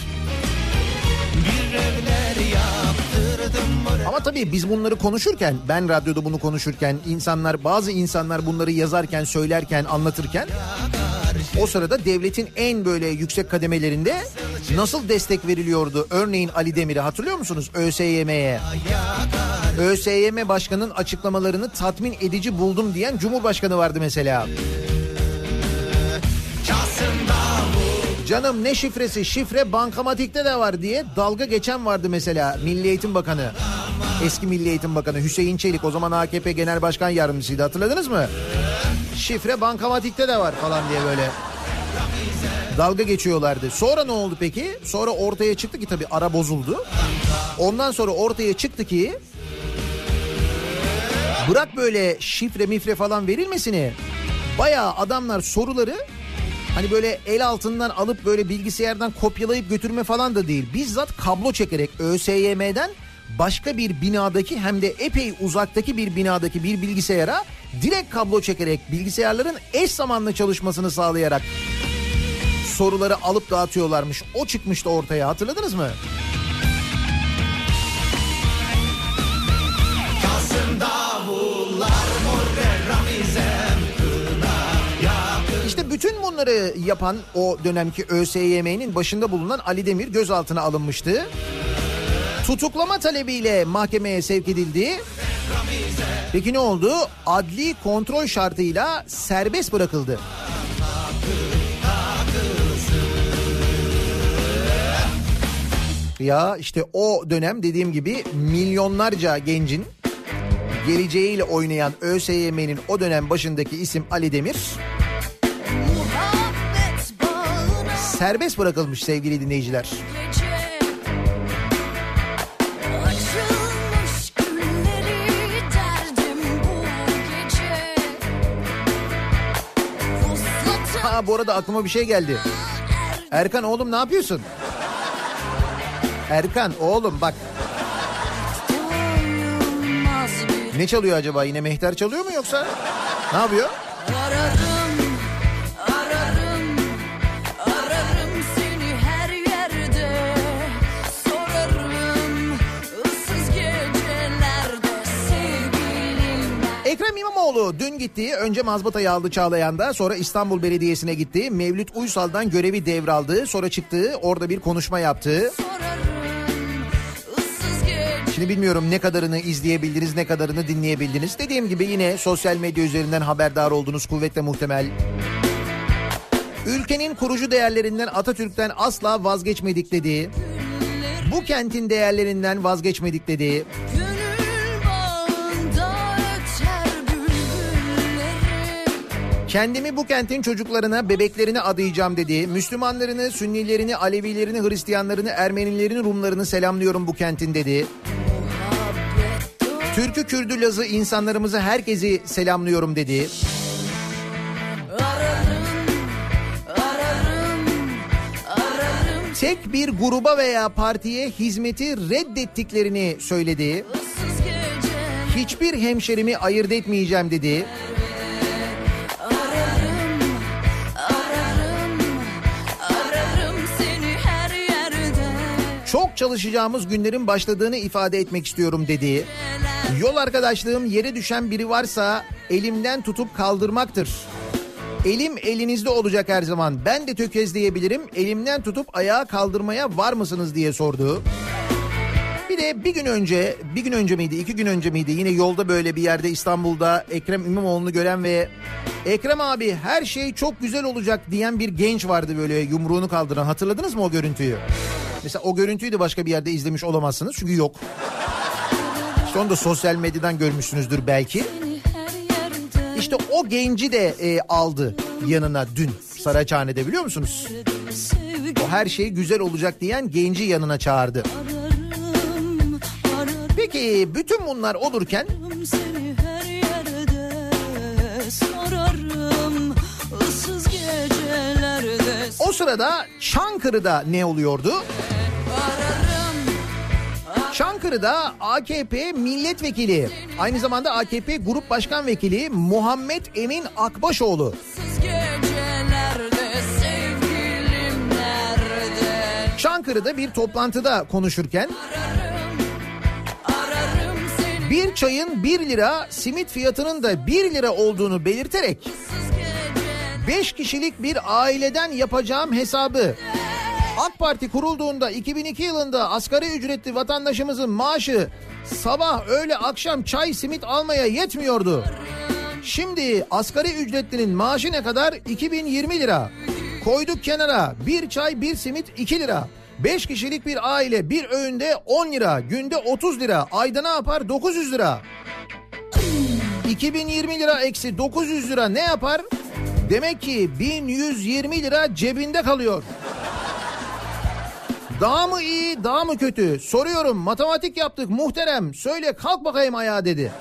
[SPEAKER 3] Ama tabii biz bunları konuşurken, ben radyoda bunu konuşurken, insanlar, bazı insanlar bunları yazarken, söylerken, anlatırken o sırada devletin en böyle yüksek kademelerinde nasıl destek veriliyordu? Örneğin Ali Demir'e hatırlıyor musunuz? ÖSYM'ye. ÖSYM başkanının açıklamalarını tatmin edici buldum diyen Cumhurbaşkanı vardı mesela. Canım ne şifresi? Şifre bankamatikte de var diye dalga geçen vardı mesela Milli Eğitim Bakanı. Eski Milli Eğitim Bakanı Hüseyin Çelik o zaman AKP Genel Başkan Yardımcısıydı hatırladınız mı? Şifre bankamatikte de var falan diye böyle dalga geçiyorlardı. Sonra ne oldu peki? Sonra ortaya çıktı ki tabii ara bozuldu. Ondan sonra ortaya çıktı ki bırak böyle şifre mifre falan verilmesini bayağı adamlar soruları Hani böyle el altından alıp böyle bilgisayardan kopyalayıp götürme falan da değil. Bizzat kablo çekerek ÖSYM'den başka bir binadaki hem de epey uzaktaki bir binadaki bir bilgisayara direkt kablo çekerek bilgisayarların eş zamanlı çalışmasını sağlayarak soruları alıp dağıtıyorlarmış. O çıkmıştı ortaya hatırladınız mı? İşte bütün bunları yapan o dönemki ÖSYM'nin başında bulunan Ali Demir gözaltına alınmıştı. Tutuklama talebiyle mahkemeye sevk edildi. Peki ne oldu? Adli kontrol şartıyla serbest bırakıldı. Ya işte o dönem dediğim gibi milyonlarca gencin geleceğiyle oynayan ÖSYM'nin o dönem başındaki isim Ali Demir serbest bırakılmış sevgili dinleyiciler. Ha bu arada aklıma bir şey geldi. Erkan oğlum ne yapıyorsun? Erkan oğlum bak ne çalıyor acaba yine mehter çalıyor mu yoksa? Ne yapıyor?
[SPEAKER 7] Ararım,
[SPEAKER 3] Ekrem İmamoğlu dün gitti. Önce mazbatayı aldı Çağlayan'da. Sonra İstanbul Belediyesi'ne gitti. Mevlüt Uysal'dan görevi devraldı. Sonra çıktı. Orada bir konuşma yaptı. Şimdi bilmiyorum ne kadarını izleyebildiniz, ne kadarını dinleyebildiniz. Dediğim gibi yine sosyal medya üzerinden haberdar olduğunuz kuvvetle muhtemel. Ülkenin kurucu değerlerinden Atatürk'ten asla vazgeçmedik dediği, bu kentin değerlerinden vazgeçmedik dediği,
[SPEAKER 7] Gönül
[SPEAKER 3] kendimi bu kentin çocuklarına, bebeklerine adayacağım dediği, Müslümanlarını, Sünnilerini, Alevilerini, Hristiyanlarını, Ermenilerini, Rumlarını selamlıyorum bu kentin dediği, Türkü, Kürdü, Lazı insanlarımızı herkesi selamlıyorum
[SPEAKER 7] ararım
[SPEAKER 3] tek bir gruba veya partiye hizmeti reddettiklerini
[SPEAKER 7] gece
[SPEAKER 3] hiçbir hemşerimi ayırt etmeyeceğim dediği, çalışacağımız günlerin başladığını ifade etmek istiyorum dediği, yol arkadaşlığım yere düşen biri varsa elimden tutup kaldırmaktır. Elim elinizde olacak her zaman. Ben de tökezleyebilirim. Elimden tutup ayağa kaldırmaya var mısınız diye sordu. Bir de bir gün önce, bir gün önce miydi, iki gün önce miydi? Yine yolda böyle bir yerde İstanbul'da Ekrem İmamoğlu'nu gören ve Ekrem abi her şey çok güzel olacak diyen bir genç vardı böyle yumruğunu kaldıran. Hatırladınız mı o görüntüyü? Mesela o görüntüyü de başka bir yerde izlemiş olamazsınız çünkü yok. İşte onu da sosyal medyadan görmüşsünüzdür belki. İşte o genci de e, aldı yanına dün Saraçhane'de biliyor musunuz? O her şey güzel olacak diyen genci yanına çağırdı. Peki bütün bunlar olurken o sırada Çankırı'da ne oluyordu? Çankırı'da AKP milletvekili aynı zamanda AKP Grup Başkan Vekili Muhammed Emin Akbaşoğlu. Çankırı'da bir toplantıda konuşurken bir çayın 1 lira simit fiyatının da 1 lira olduğunu belirterek
[SPEAKER 7] ıssız geceler
[SPEAKER 3] 5 kişilik bir aileden yapacağım hesabı AK Parti kurulduğunda 2002 yılında asgari ücretli vatandaşımızın maaşı sabah öğle akşam çay simit almaya yetmiyordu. Şimdi asgari ücretlinin maaşı ne kadar? 2020 lira. Koyduk kenara bir çay bir simit 2 lira. 5 kişilik bir aile bir öğünde 10 lira, günde 30 lira, ayda ne yapar? 900 lira. 2020 lira eksi 900 lira ne yapar? Demek ki 1120 lira cebinde kalıyor. Daha mı iyi, daha mı kötü? Soruyorum. Matematik yaptık muhterem. Söyle kalk bakayım ayağa dedi.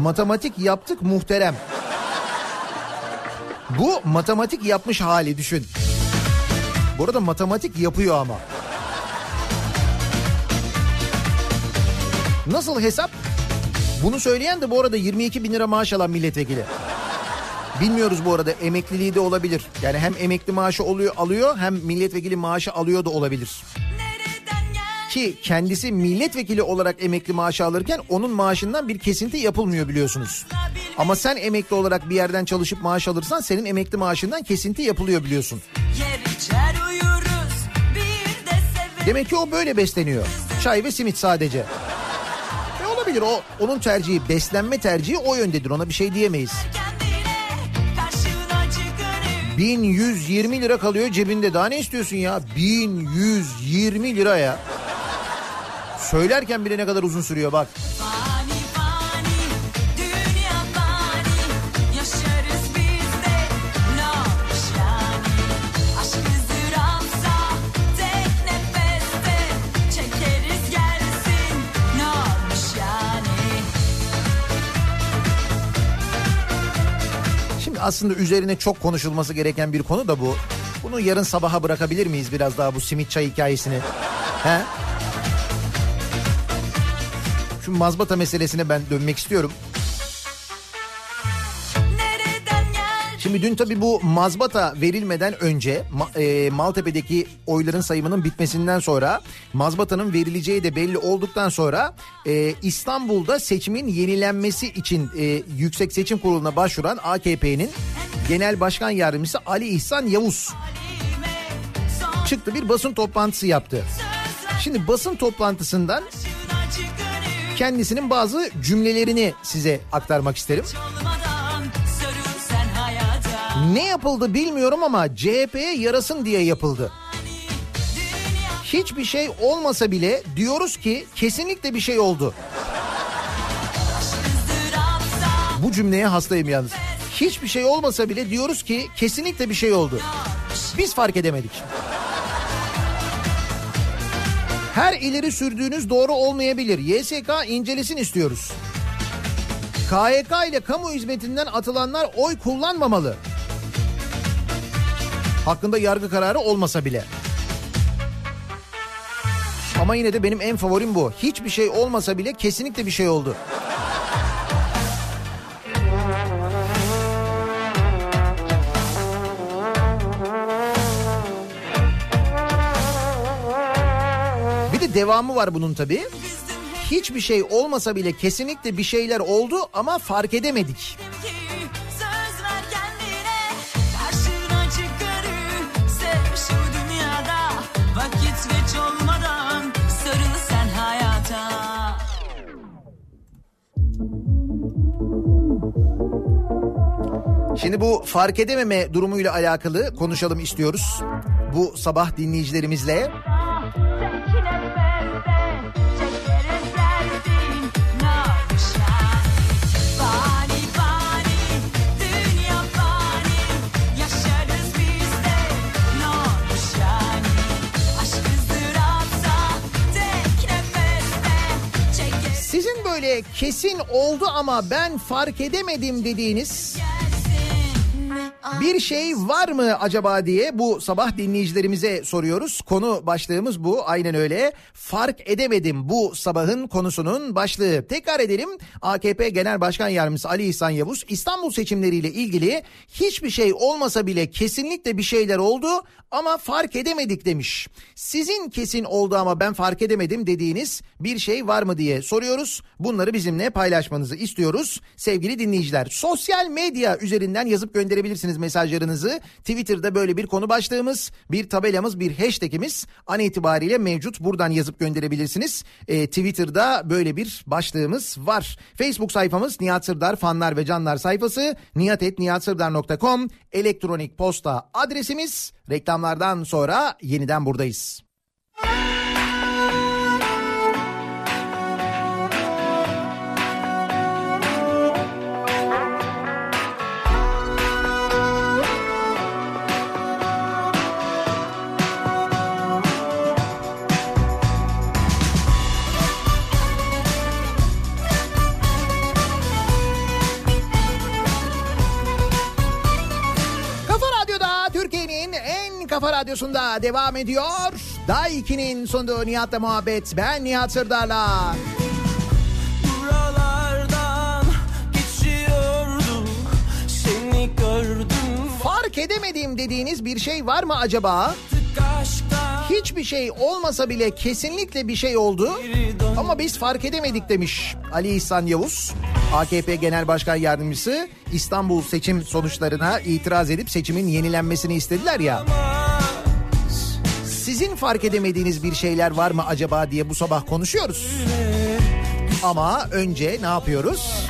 [SPEAKER 3] Matematik yaptık muhterem. Bu matematik yapmış hali düşün. Bu arada matematik yapıyor ama. Nasıl hesap? Bunu söyleyen de bu arada 22 bin lira maaş alan milletvekili. Bilmiyoruz bu arada emekliliği de olabilir. Yani hem emekli maaşı oluyor alıyor hem milletvekili maaşı alıyor da olabilir. Ki kendisi milletvekili olarak emekli maaşı alırken onun maaşından bir kesinti yapılmıyor biliyorsunuz. Ama sen emekli olarak bir yerden çalışıp maaş alırsan senin emekli maaşından kesinti yapılıyor biliyorsun. Demek ki o böyle besleniyor. Çay ve simit sadece. E olabilir o onun tercihi beslenme tercihi o yöndedir ona bir şey diyemeyiz.
[SPEAKER 7] çıkarım
[SPEAKER 3] 1120 lira kalıyor cebinde daha ne istiyorsun ya 1120 lira ya. Söylerken bile ne kadar uzun sürüyor bak.
[SPEAKER 7] Fani
[SPEAKER 3] aslında üzerine çok konuşulması gereken bir konu da bu. Bunu yarın sabaha bırakabilir miyiz biraz daha bu simit çay hikayesini? He? Şu mazbata meselesine ben dönmek istiyorum. Şimdi dün tabii bu mazbata verilmeden önce e, Maltepe'deki oyların sayımının bitmesinden sonra mazbatanın verileceği de belli olduktan sonra e, İstanbul'da seçimin yenilenmesi için e, Yüksek Seçim Kurulu'na başvuran AKP'nin Genel Başkan Yardımcısı Ali İhsan Yavuz çıktı bir basın toplantısı yaptı. Şimdi basın toplantısından kendisinin bazı cümlelerini size aktarmak isterim.
[SPEAKER 7] hayata
[SPEAKER 3] Ne yapıldı bilmiyorum ama CHP'ye yarasın diye yapıldı. Hiçbir şey olmasa bile diyoruz ki kesinlikle bir şey oldu. Bu cümleye hastayım yalnız. Hiçbir şey olmasa bile diyoruz ki kesinlikle bir şey oldu. Biz fark edemedik. Her ileri sürdüğünüz doğru olmayabilir. YSK incelesin istiyoruz. KYK ile kamu hizmetinden atılanlar oy kullanmamalı. Hakkında yargı kararı olmasa bile. Ama yine de benim en favorim bu. Hiçbir şey olmasa bile kesinlikle bir şey oldu. bir devamı var bunun tabii. Hiçbir şey olmasa bile kesinlikle bir şeyler oldu ama fark edemedik. Şimdi bu fark edememe durumuyla alakalı konuşalım istiyoruz. Bu sabah dinleyicilerimizle. Kesin oldu ama ben fark edemedim dediğiniz bir şey var mı acaba diye bu sabah dinleyicilerimize soruyoruz. Konu başlığımız bu aynen öyle. Fark edemedim bu sabahın konusunun başlığı. Tekrar edelim AKP Genel Başkan Yardımcısı Ali İhsan Yavuz İstanbul seçimleriyle ilgili hiçbir şey olmasa bile kesinlikle bir şeyler oldu ama fark edemedik demiş. Sizin kesin oldu ama ben fark edemedim dediğiniz bir şey var mı diye soruyoruz. Bunları bizimle paylaşmanızı istiyoruz sevgili dinleyiciler. Sosyal medya üzerinden yazıp gönderebilirsiniz mesajlarınızı. Twitter'da böyle bir konu başlığımız, bir tabelamız, bir hashtagimiz an itibariyle mevcut. Buradan yazıp gönderebilirsiniz. Ee, Twitter'da böyle bir başlığımız var. Facebook sayfamız Nihat Sırdar fanlar ve canlar sayfası nihatetnihatsırdar.com elektronik posta adresimiz. Reklamlardan sonra yeniden buradayız. Kafa radyosunda devam ediyor. Day 2'nin sunduğu Nihat'la muhabbet. Ben Nihat Sırdar'la.
[SPEAKER 5] Buralardan geçiyorduk Seni gördüm
[SPEAKER 3] Fark edemediğim dediğiniz bir şey var mı acaba? Hiçbir şey olmasa bile kesinlikle bir şey oldu. Ama biz fark edemedik demiş Ali İhsan Yavuz. AKP Genel Başkan Yardımcısı İstanbul seçim sonuçlarına itiraz edip seçimin yenilenmesini istediler ya. Sizin fark edemediğiniz bir şeyler var mı acaba diye bu sabah konuşuyoruz. Ama önce ne yapıyoruz?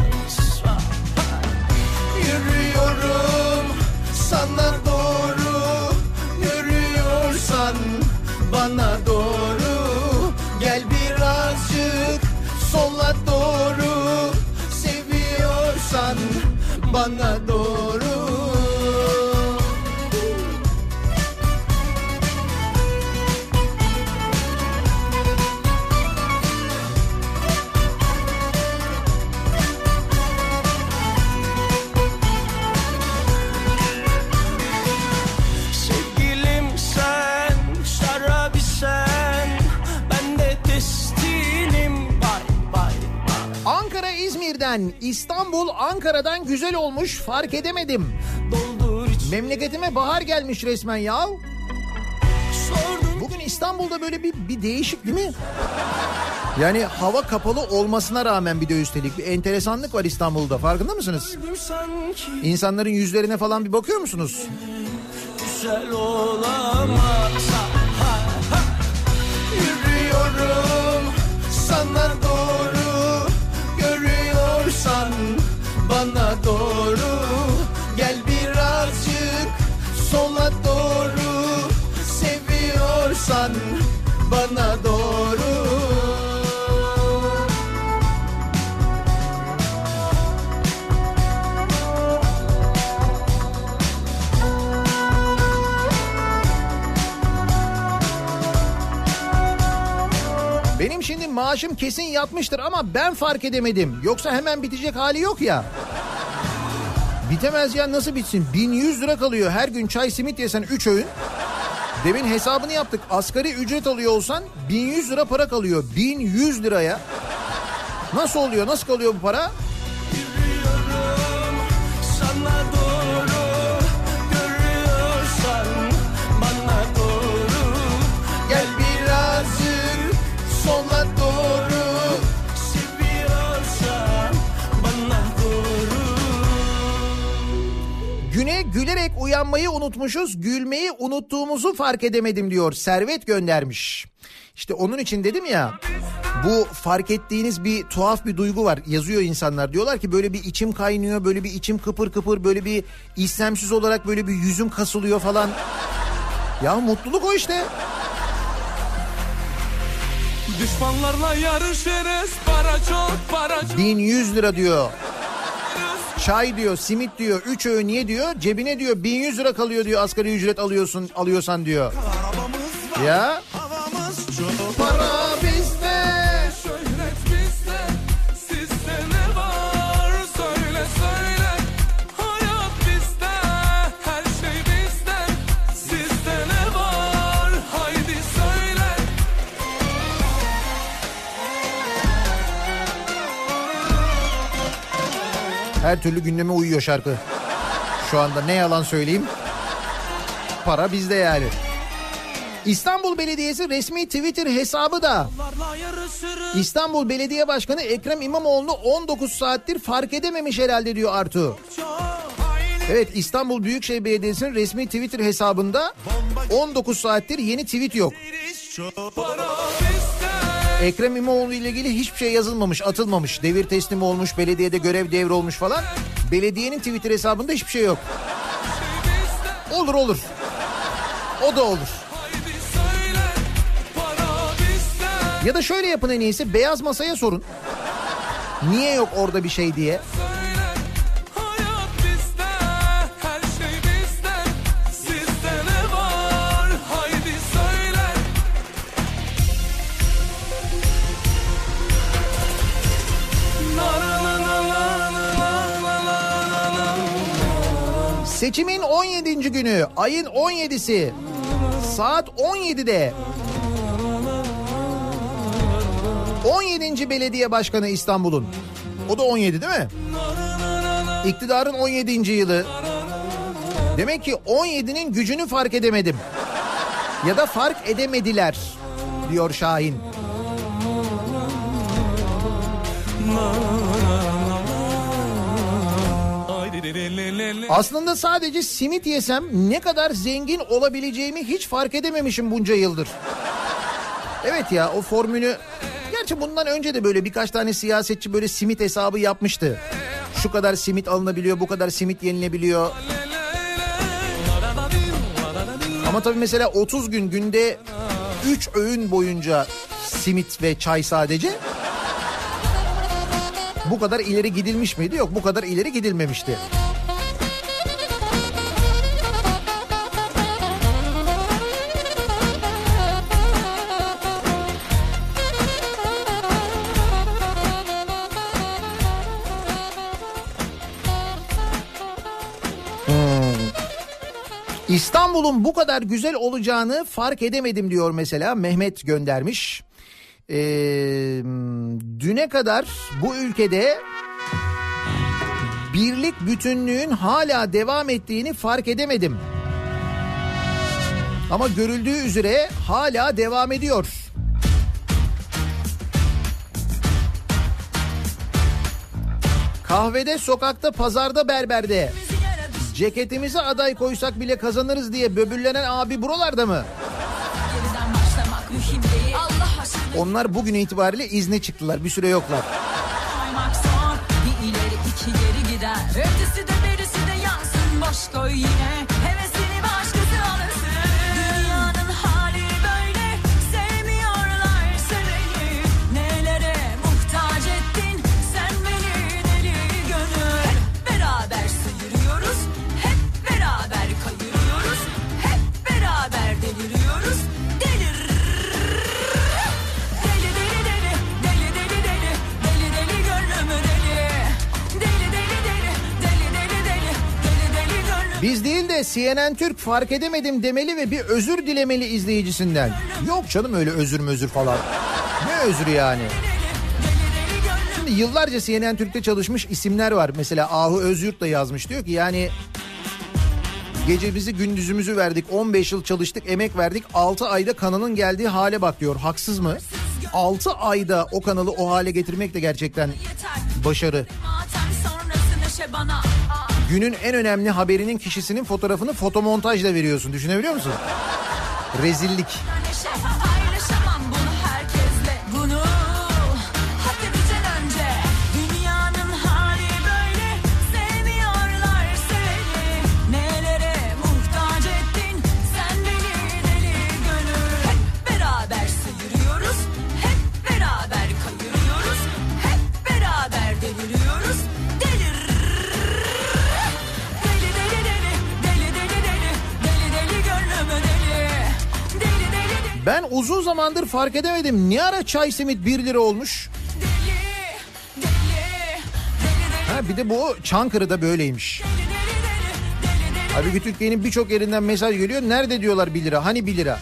[SPEAKER 5] Yürüyorum sana doğru Yürüyorsan bana doğru Gel birazcık sola doğru Seviyorsan bana doğru
[SPEAKER 3] İzmir'den, İstanbul Ankara'dan güzel olmuş fark edemedim. Memleketime bahar gelmiş resmen ya. Bugün İstanbul'da böyle bir, bir değişik değil mi? Yani hava kapalı olmasına rağmen bir de üstelik bir enteresanlık var İstanbul'da farkında mısınız? İnsanların yüzlerine falan bir bakıyor musunuz?
[SPEAKER 5] güzel olamaz bana doğru. Gel birazcık sola doğru. Seviyorsan bana doğru
[SPEAKER 3] maaşım kesin yatmıştır ama ben fark edemedim. Yoksa hemen bitecek hali yok ya. Bitemez ya nasıl bitsin? 1100 lira kalıyor her gün çay simit yesen 3 öğün. Demin hesabını yaptık. Asgari ücret alıyor olsan 1100 lira para kalıyor. 1100 liraya. Nasıl oluyor? Nasıl kalıyor bu para? Güne gülerek uyanmayı unutmuşuz, gülmeyi unuttuğumuzu fark edemedim diyor. Servet göndermiş. İşte onun için dedim ya bu fark ettiğiniz bir tuhaf bir duygu var. Yazıyor insanlar diyorlar ki böyle bir içim kaynıyor, böyle bir içim kıpır kıpır, böyle bir istemsiz olarak böyle bir yüzüm kasılıyor falan. Ya mutluluk o işte.
[SPEAKER 1] Düşmanlarla yarışırız para çok para çok
[SPEAKER 3] 1100 lira diyor. Çay diyor, simit diyor, 3 öğün niye diyor? Cebine diyor 1100 lira kalıyor diyor asgari ücret alıyorsun alıyorsan diyor. Ya
[SPEAKER 1] Her
[SPEAKER 3] türlü gündeme uyuyor şarkı. Şu anda ne yalan söyleyeyim. Para bizde yani. İstanbul Belediyesi resmi Twitter hesabı da İstanbul Belediye Başkanı Ekrem İmamoğlu'nu 19 saattir fark edememiş herhalde diyor Artu. Evet İstanbul Büyükşehir Belediyesi'nin resmi Twitter hesabında 19 saattir yeni tweet yok. Ekrem İmamoğlu ile ilgili hiçbir şey yazılmamış, atılmamış. Devir teslim olmuş, belediyede görev devrolmuş falan. Belediyenin Twitter hesabında hiçbir şey yok. Olur olur. O da olur. Ya da şöyle yapın en iyisi beyaz masaya sorun. Niye yok orada bir şey diye. Seçimin 17. günü ayın 17'si saat 17'de 17. belediye başkanı İstanbul'un. O da 17 değil mi? İktidarın 17. yılı. Demek ki 17'nin gücünü fark edemedim. Ya da fark edemediler diyor Şahin. Aslında sadece simit yesem ne kadar zengin olabileceğimi hiç fark edememişim bunca yıldır. Evet ya o formülü... Gerçi bundan önce de böyle birkaç tane siyasetçi böyle simit hesabı yapmıştı. Şu kadar simit alınabiliyor, bu kadar simit yenilebiliyor. Ama tabii mesela 30 gün günde 3 öğün boyunca simit ve çay sadece. Bu kadar ileri gidilmiş miydi? Yok bu kadar ileri gidilmemişti. İstanbul'un bu kadar güzel olacağını fark edemedim diyor mesela Mehmet göndermiş. Ee, düne kadar bu ülkede birlik bütünlüğün hala devam ettiğini fark edemedim. Ama görüldüğü üzere hala devam ediyor. Kahvede, sokakta, pazarda, berberde ceketimize aday koysak bile kazanırız diye böbürlenen abi buralarda mı? Onlar bugün itibariyle izne çıktılar. Bir süre yoklar.
[SPEAKER 8] zor. Bir ileri iki geri gider. Ötesi de de yansın. Boş yine.
[SPEAKER 3] Biz değil de CNN Türk fark edemedim demeli ve bir özür dilemeli izleyicisinden. Yok canım öyle özür mözür falan. Ne özrü yani? Şimdi yıllarca CNN Türk'te çalışmış isimler var. Mesela Ahu Özyurt da yazmış diyor ki yani gecemizi gündüzümüzü verdik 15 yıl çalıştık emek verdik 6 ayda kanalın geldiği hale bak diyor. Haksız mı? 6 ayda o kanalı o hale getirmek de gerçekten
[SPEAKER 8] yeter.
[SPEAKER 3] başarı.
[SPEAKER 8] Bana.
[SPEAKER 3] Günün en önemli haberinin kişisinin fotoğrafını fotomontajla veriyorsun. Düşünebiliyor musun? Rezillik. Ben uzun zamandır fark edemedim. Ne ara çay simit 1 lira olmuş? Ha bir de bu Çankırı'da böyleymiş. Halbuki Türkiye'nin birçok yerinden mesaj geliyor. Nerede diyorlar 1 lira? Hani 1 lira?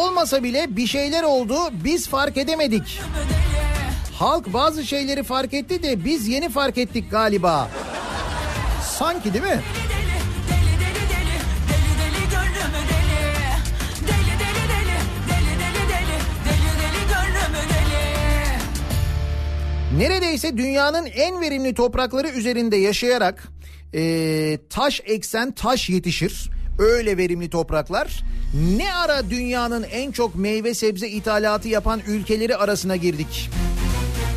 [SPEAKER 3] Olmasa bile bir şeyler oldu. Biz fark edemedik. Halk bazı şeyleri fark etti de biz yeni fark ettik galiba. Sanki değil mi? Neredeyse dünyanın en verimli toprakları üzerinde yaşayarak eee, taş eksen taş yetişir. Öyle verimli topraklar. Ne ara dünyanın en çok meyve sebze ithalatı yapan ülkeleri arasına girdik.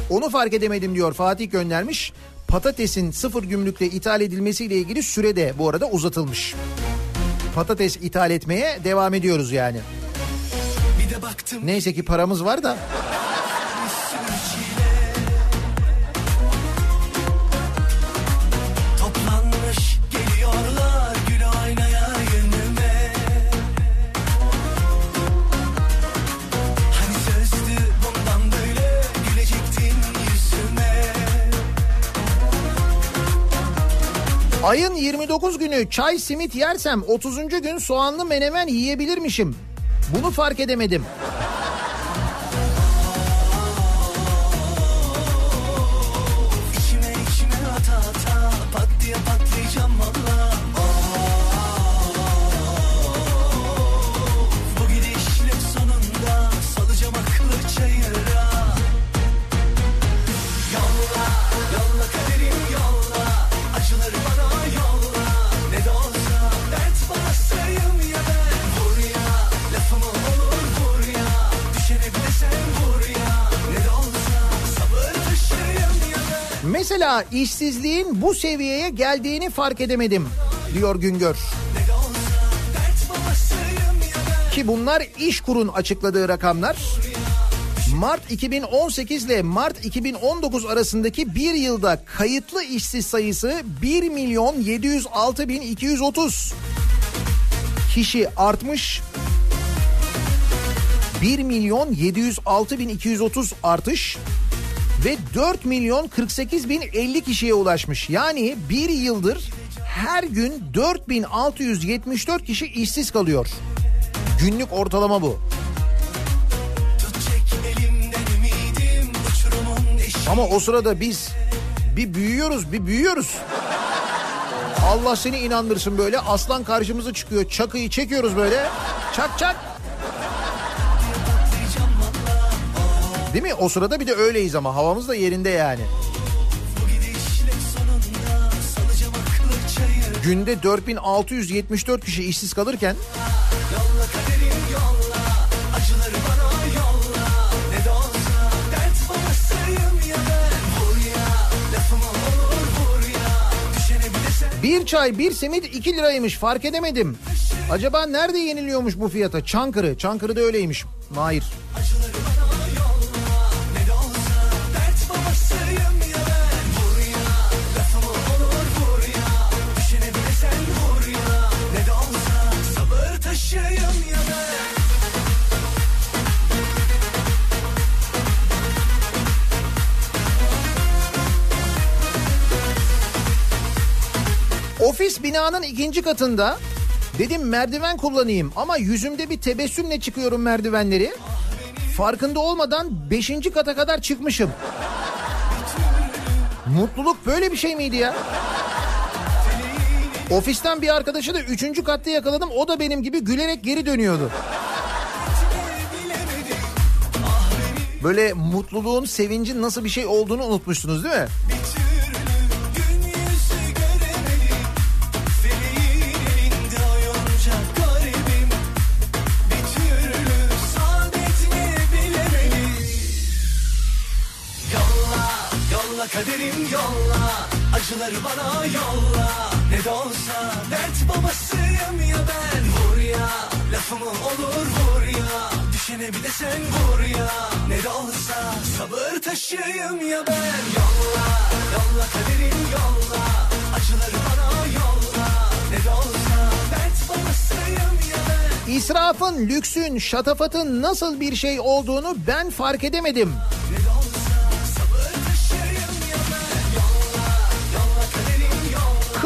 [SPEAKER 3] Onu fark edemedim diyor Fatih göndermiş. Patatesin sıfır gümrükle ithal edilmesiyle ilgili süre de bu arada uzatılmış. Patates ithal etmeye devam ediyoruz yani.
[SPEAKER 5] Bir de baktım
[SPEAKER 3] Neyse ki paramız var da. Ayın 29 günü çay simit yersem 30. gün soğanlı menemen yiyebilirmişim. Bunu fark edemedim. Mesela işsizliğin bu seviyeye geldiğini fark edemedim diyor Güngör. Ki bunlar İşkur'un açıkladığı rakamlar. Mart 2018 ile Mart 2019 arasındaki bir yılda kayıtlı işsiz sayısı 1 milyon 706 bin 230 kişi artmış. 1 milyon 706 bin 230 artış ve 4 milyon 48 bin 50 kişiye ulaşmış. Yani bir yıldır her gün 4674 kişi işsiz kalıyor. Günlük ortalama bu. Ama o sırada biz bir büyüyoruz bir büyüyoruz. Allah seni inandırsın böyle aslan karşımıza çıkıyor çakıyı çekiyoruz böyle çak çak. Değil mi? O sırada bir de öyleyiz ama havamız da yerinde yani. Günde 4674 kişi işsiz kalırken bir çay bir simit 2 liraymış fark edemedim. Acaba nerede yeniliyormuş bu fiyata? Çankırı. Çankırı'da öyleymiş. Hayır.
[SPEAKER 5] Acıları
[SPEAKER 3] Binanın ikinci katında dedim merdiven kullanayım ama yüzümde bir tebessümle çıkıyorum merdivenleri. Farkında olmadan beşinci kata kadar çıkmışım. Mutluluk böyle bir şey miydi ya? Ofisten bir arkadaşı da üçüncü katta yakaladım. O da benim gibi gülerek geri dönüyordu. Böyle mutluluğun, sevincin nasıl bir şey olduğunu unutmuşsunuz değil mi?
[SPEAKER 5] Kaderim yolla Acıları bana yolla. Ne de olsa dert babasıyım ya ben Vur ya, lafımı olur vur ya. Düşene bir de sen vur ya. Ne de olsa sabır taşıyım ya ben. Yolla, yolla kaderim yolla Acıları bana yolla. Ne de olsa dert babasıyım ya ben.
[SPEAKER 3] İsrafın, lüksün, şatafatın nasıl bir şey olduğunu ben fark edemedim.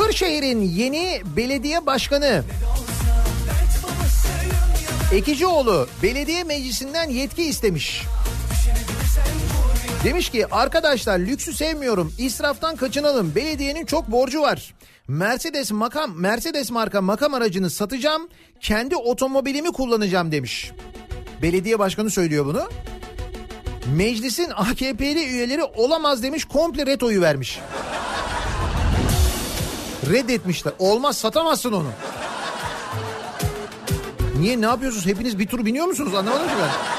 [SPEAKER 3] Kırşehir'in yeni belediye başkanı Ekicioğlu belediye meclisinden yetki istemiş. Demiş ki arkadaşlar lüksü sevmiyorum, israftan kaçınalım. Belediyenin çok borcu var. Mercedes makam Mercedes marka makam aracını satacağım. Kendi otomobilimi kullanacağım demiş. Belediye başkanı söylüyor bunu. Meclisin AKP'li üyeleri olamaz demiş komple retoyu vermiş. Reddetmişler. Olmaz satamazsın onu. Niye ne yapıyorsunuz? Hepiniz bir tur biniyor musunuz? Anlamadım ki ben.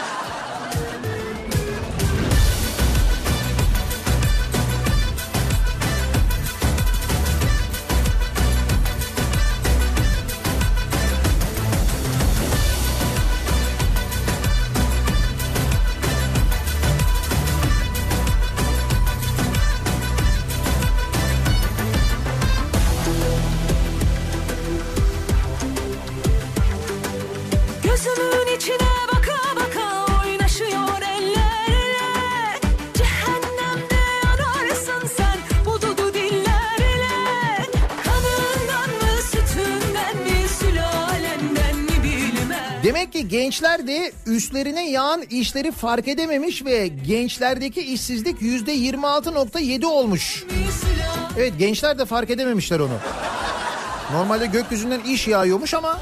[SPEAKER 3] Gençler de üstlerine yağan işleri fark edememiş ve gençlerdeki işsizlik yüzde 26.7 olmuş. Evet gençler de fark edememişler onu. Normalde gökyüzünden iş yağıyormuş ama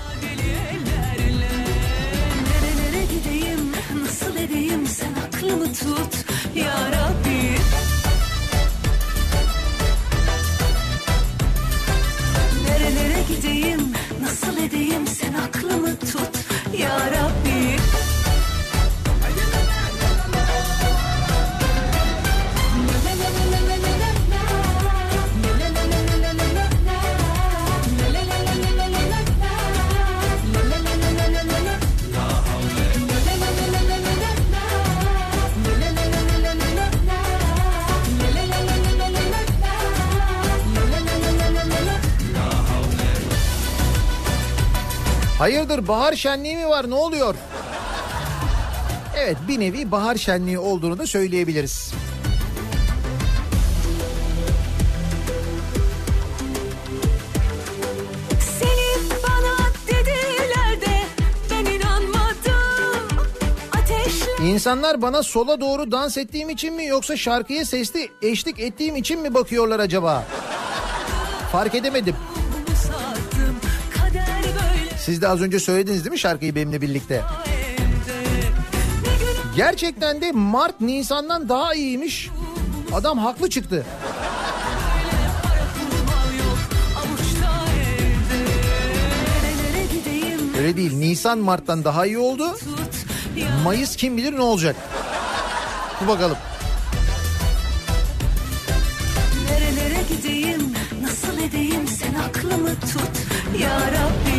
[SPEAKER 3] hayırdır bahar şenliği mi var ne oluyor? Evet bir nevi bahar şenliği olduğunu da söyleyebiliriz. İnsanlar bana sola doğru dans ettiğim için mi yoksa şarkıya sesli eşlik ettiğim için mi bakıyorlar acaba? Fark edemedim. Siz de az önce söylediniz değil mi şarkıyı benimle birlikte? Gerçekten de Mart Nisan'dan daha iyiymiş. Adam haklı çıktı. Öyle değil. Nisan Mart'tan daha iyi oldu. Mayıs kim bilir ne olacak? Dur bakalım.
[SPEAKER 7] Nerelere gideyim nasıl edeyim sen aklımı tut ya Rabbi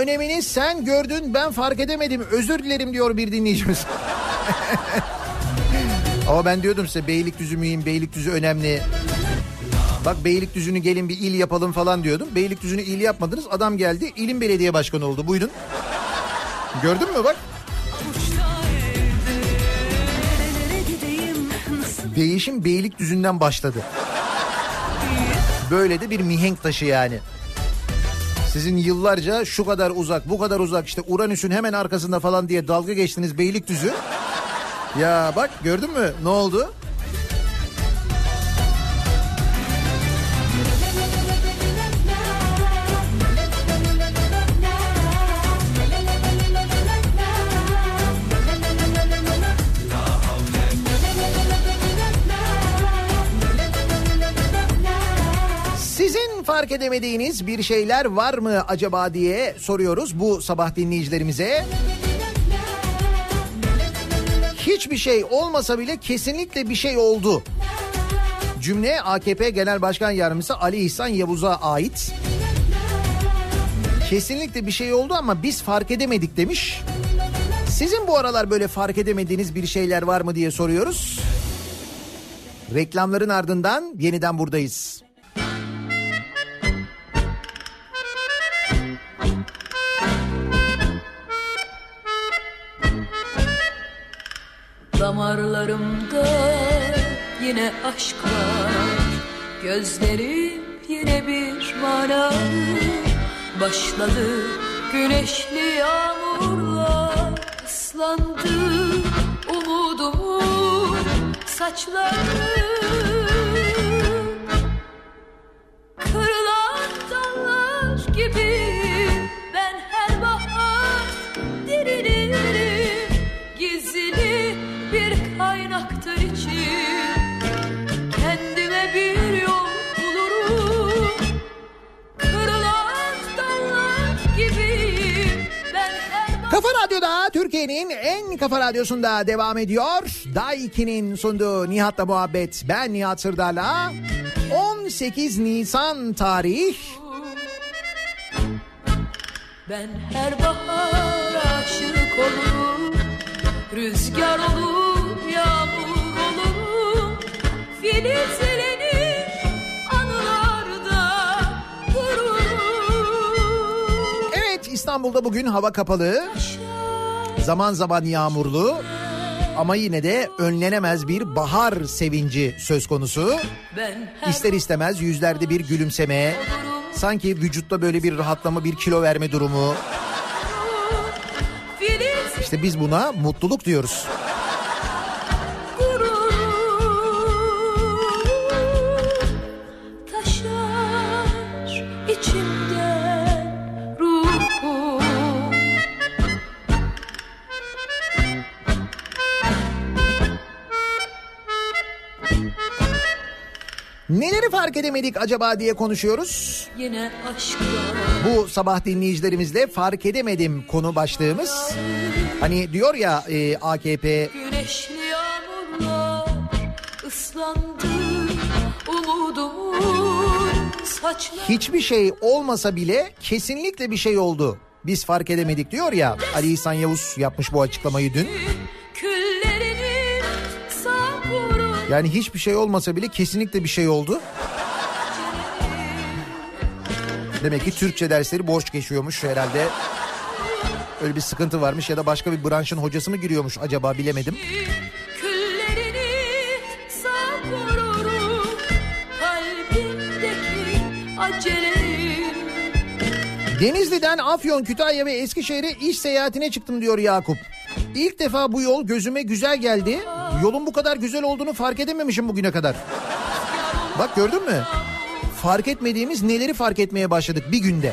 [SPEAKER 3] önemini sen gördün ben fark edemedim özür dilerim diyor bir dinleyicimiz. Ama ben diyordum size Beylikdüzü mühim Beylikdüzü önemli. Bak Beylikdüzü'nü gelin bir il yapalım falan diyordum. Beylikdüzü'nü il yapmadınız adam geldi ilin belediye başkanı oldu buyurun. Gördün mü bak. Değişim Beylikdüzü'nden başladı. Böyle de bir mihenk taşı yani. Sizin yıllarca şu kadar uzak bu kadar uzak işte Uranüs'ün hemen arkasında falan diye dalga geçtiniz Beylikdüzü. Ya bak gördün mü ne oldu? Fark edemediğiniz bir şeyler var mı acaba diye soruyoruz bu sabah dinleyicilerimize. Hiçbir şey olmasa bile kesinlikle bir şey oldu. Cümle AKP Genel Başkan Yardımcısı Ali İhsan Yavuz'a ait. Kesinlikle bir şey oldu ama biz fark edemedik demiş. Sizin bu aralar böyle fark edemediğiniz bir şeyler var mı diye soruyoruz. Reklamların ardından yeniden buradayız.
[SPEAKER 7] Damarlarımda yine aşk var Gözlerim yine bir mana. Başladı güneşli yağmurlar. Islandı umudumun saçları. Kırılan dallar gibi
[SPEAKER 3] Radyo'da Türkiye'nin en kafa radyosunda devam ediyor. Daiki'nin sunduğu Nihat'la muhabbet. Ben Nihat Sırdar'la 18 Nisan tarih
[SPEAKER 7] Ben her bahar aşık olurum Rüzgar olur, yağmur olurum Filizlenir
[SPEAKER 3] İstanbul'da bugün hava kapalı. Zaman zaman yağmurlu. Ama yine de önlenemez bir bahar sevinci söz konusu. İster istemez yüzlerde bir gülümseme. Sanki vücutta böyle bir rahatlama, bir kilo verme durumu. İşte biz buna mutluluk diyoruz. Neleri fark edemedik acaba diye konuşuyoruz.
[SPEAKER 7] Yine aşkla
[SPEAKER 3] Bu sabah dinleyicilerimizle fark edemedim konu başlığımız. Hani diyor ya e, AKP
[SPEAKER 7] Güneşli yağmurlar ıslandı umudumun saçları
[SPEAKER 3] hiçbir şey olmasa bile kesinlikle bir şey oldu. Biz fark edemedik diyor ya Ali İhsan Yavuz yapmış bu açıklamayı dün. Yani hiçbir şey olmasa bile kesinlikle bir şey oldu. Demek ki Türkçe dersleri borç geçiyormuş herhalde. Öyle bir sıkıntı varmış ya da başka bir branşın hocası mı giriyormuş acaba bilemedim. Denizli'den Afyon, Kütahya ve Eskişehir'e iş seyahatine çıktım diyor Yakup. İlk defa bu yol gözüme güzel geldi. Yolun bu kadar güzel olduğunu fark edememişim bugüne kadar. Bak gördün mü? Fark etmediğimiz neleri fark etmeye başladık bir günde.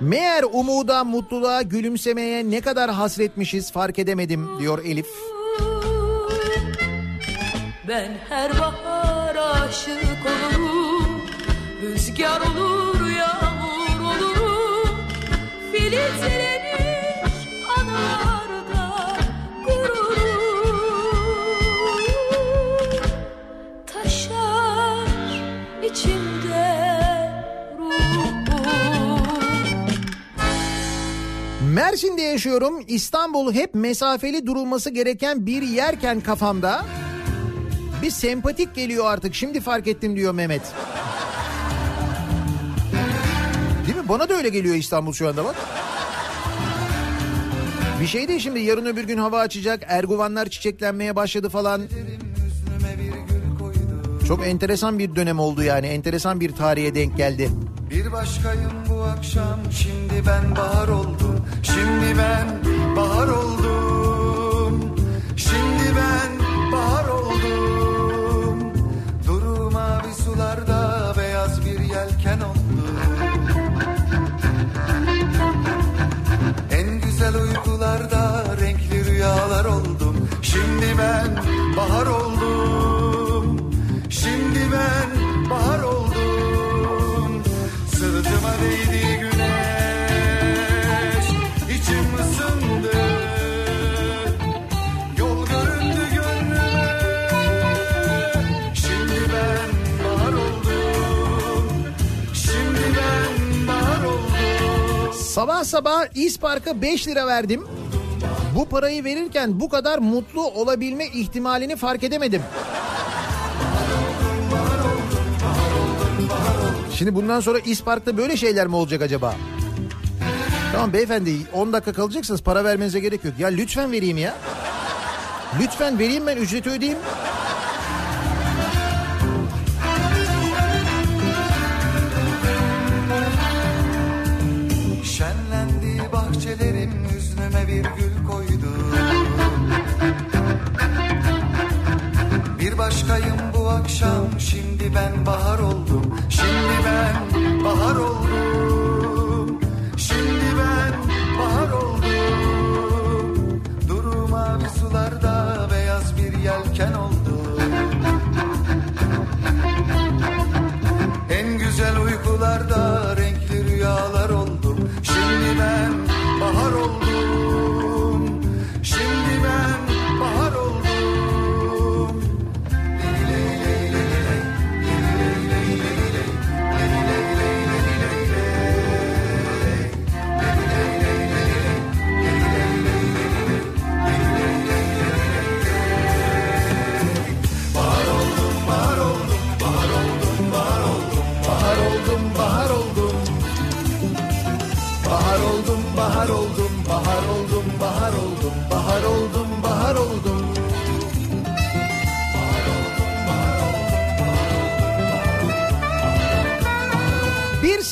[SPEAKER 3] Meğer umuda, mutluluğa, gülümsemeye ne kadar hasretmişiz fark edemedim diyor Elif.
[SPEAKER 7] Ben her bahar aşık olurum Rüzgar olur Mersin'de
[SPEAKER 3] yaşıyorum. İstanbul hep mesafeli durulması gereken bir yerken kafamda bir sempatik geliyor artık. Şimdi fark ettim diyor Mehmet. Mi? Bana da öyle geliyor İstanbul şu anda bak. Bir şey değil şimdi yarın öbür gün hava açacak. Erguvanlar çiçeklenmeye başladı falan. Çok enteresan bir dönem oldu yani. Enteresan bir tarihe denk geldi.
[SPEAKER 9] Bir başkayım bu akşam şimdi ben bahar oldum Şimdi ben bahar oldum Şimdi ben bahar oldum Duru mavi sularda beyaz bir yelken oldum rüyalar oldum. Şimdi ben bahar oldum. Şimdi ben bahar oldum. Sırtıma değdi güneş. İçim ısındı. Yol göründü gönlüme. Şimdi ben bahar oldum. Şimdi ben bahar oldum.
[SPEAKER 3] Sabah sabah İspark'a 5 lira verdim. Bu parayı verirken bu kadar mutlu olabilme ihtimalini fark edemedim. Şimdi bundan sonra İspark'ta böyle şeyler mi olacak acaba? Tamam beyefendi 10 dakika kalacaksınız para vermenize gerek yok. Ya lütfen vereyim ya. Lütfen vereyim ben ücreti ödeyeyim.
[SPEAKER 9] Bir başkayım bu akşam. Şimdi ben bahar oldum. Şimdi ben bahar oldum. Şimdi ben bahar oldum. Duru mavi sularda beyaz bir yelken oldum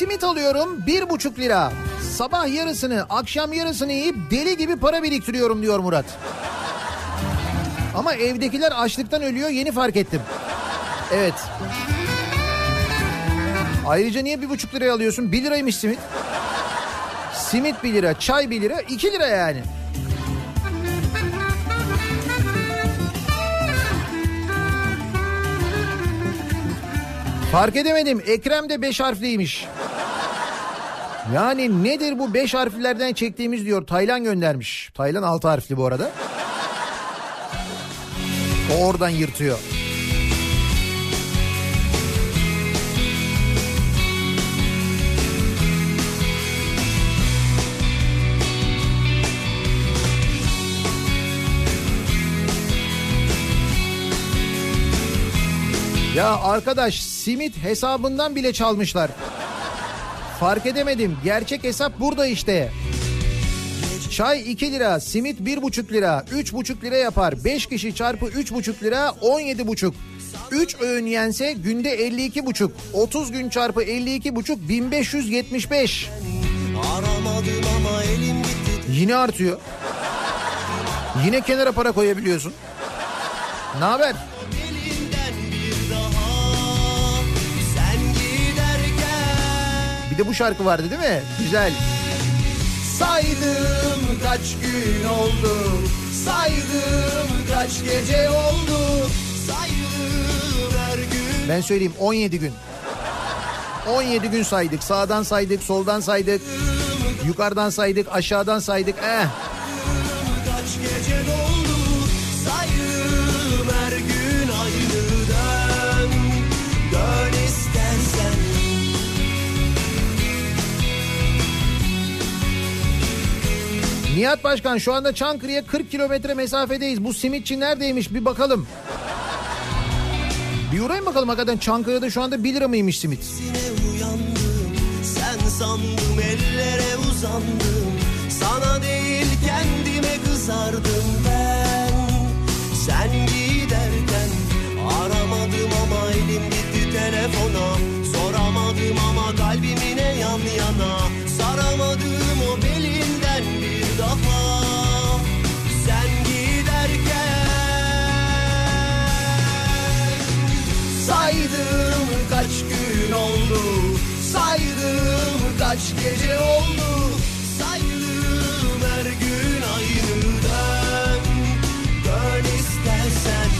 [SPEAKER 3] simit alıyorum bir buçuk lira. Sabah yarısını akşam yarısını yiyip deli gibi para biriktiriyorum diyor Murat. Ama evdekiler açlıktan ölüyor yeni fark ettim. Evet. Ayrıca niye bir buçuk liraya alıyorsun? Bir liraymış simit. Simit bir lira, çay bir lira, iki lira yani. Fark edemedim. Ekrem de beş harfliymiş. Yani nedir bu beş harflerden çektiğimiz diyor. Taylan göndermiş. Taylan altı harfli bu arada. O oradan yırtıyor. Ya arkadaş simit hesabından bile çalmışlar. Fark edemedim. Gerçek hesap burada işte. Çay 2 lira, simit 1,5 lira, 3,5 lira yapar. 5 kişi çarpı 3,5 lira 17,5. 3 öğün yense günde 52,5. 30 gün çarpı 52,5 1575.
[SPEAKER 5] Aramadım ama elim gitti
[SPEAKER 3] Yine artıyor. Yine kenara para koyabiliyorsun. Ne haber? De bu şarkı vardı değil mi? Güzel. Saydım kaç gün oldu, saydım kaç gece oldu.
[SPEAKER 5] sayılır her gün
[SPEAKER 3] Ben söyleyeyim 17 gün. 17 gün saydık. Sağdan saydık, soldan saydık. Yukarıdan saydık, aşağıdan saydık. Eh.
[SPEAKER 5] Kaç gece
[SPEAKER 3] Nihat Başkan şu anda Çankırı'ya 40 kilometre mesafedeyiz. Bu simitçi neredeymiş bir bakalım. Bir uğrayın bakalım hakikaten Çankırı'da şu anda 1 lira mıymış simit?
[SPEAKER 5] Sen sandım ellere uzandım Sana değil kendime kızardım ben Sen giderken aramadım ama elim gitti telefona Soramadım ama kalbim yine yan yana Saramadım kaç gün oldu Saydım kaç gece oldu Saydım her gün aynı dön Dön istersen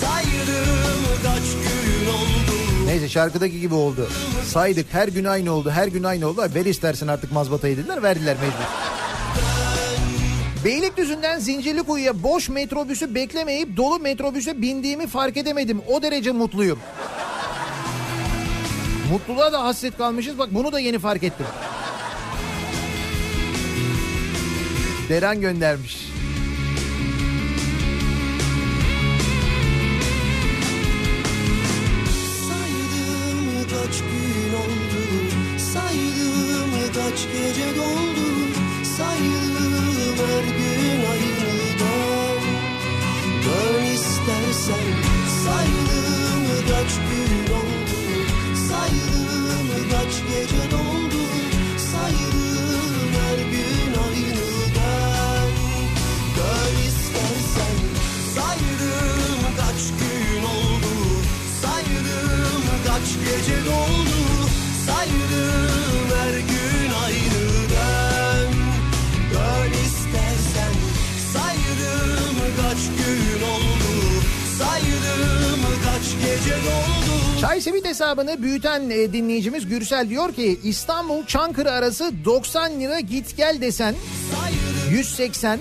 [SPEAKER 5] Saydım kaç gün oldu
[SPEAKER 3] Neyse şarkıdaki gibi oldu. Saydık her gün aynı oldu her gün aynı oldu. Ver istersen artık mazbatayı dediler verdiler mecbur. Beylikdüzü'nden Zincirlikuyu'ya boş metrobüsü beklemeyip dolu metrobüse bindiğimi fark edemedim. O derece mutluyum. Mutluluğa da hasret kalmışız. Bak bunu da yeni fark ettim. Deren göndermiş.
[SPEAKER 5] Saydım kaç gün oldu Saydım kaç gece doldu Saydım her gün dön Dön istersen Saydım doldu Saydım her gün aynı dön Dön istersen Saydım kaç gün oldu? Saydım kaç gece doldu?
[SPEAKER 3] Çay Simit hesabını büyüten e, dinleyicimiz Gürsel diyor ki İstanbul Çankırı arası 90 lira git gel desen 180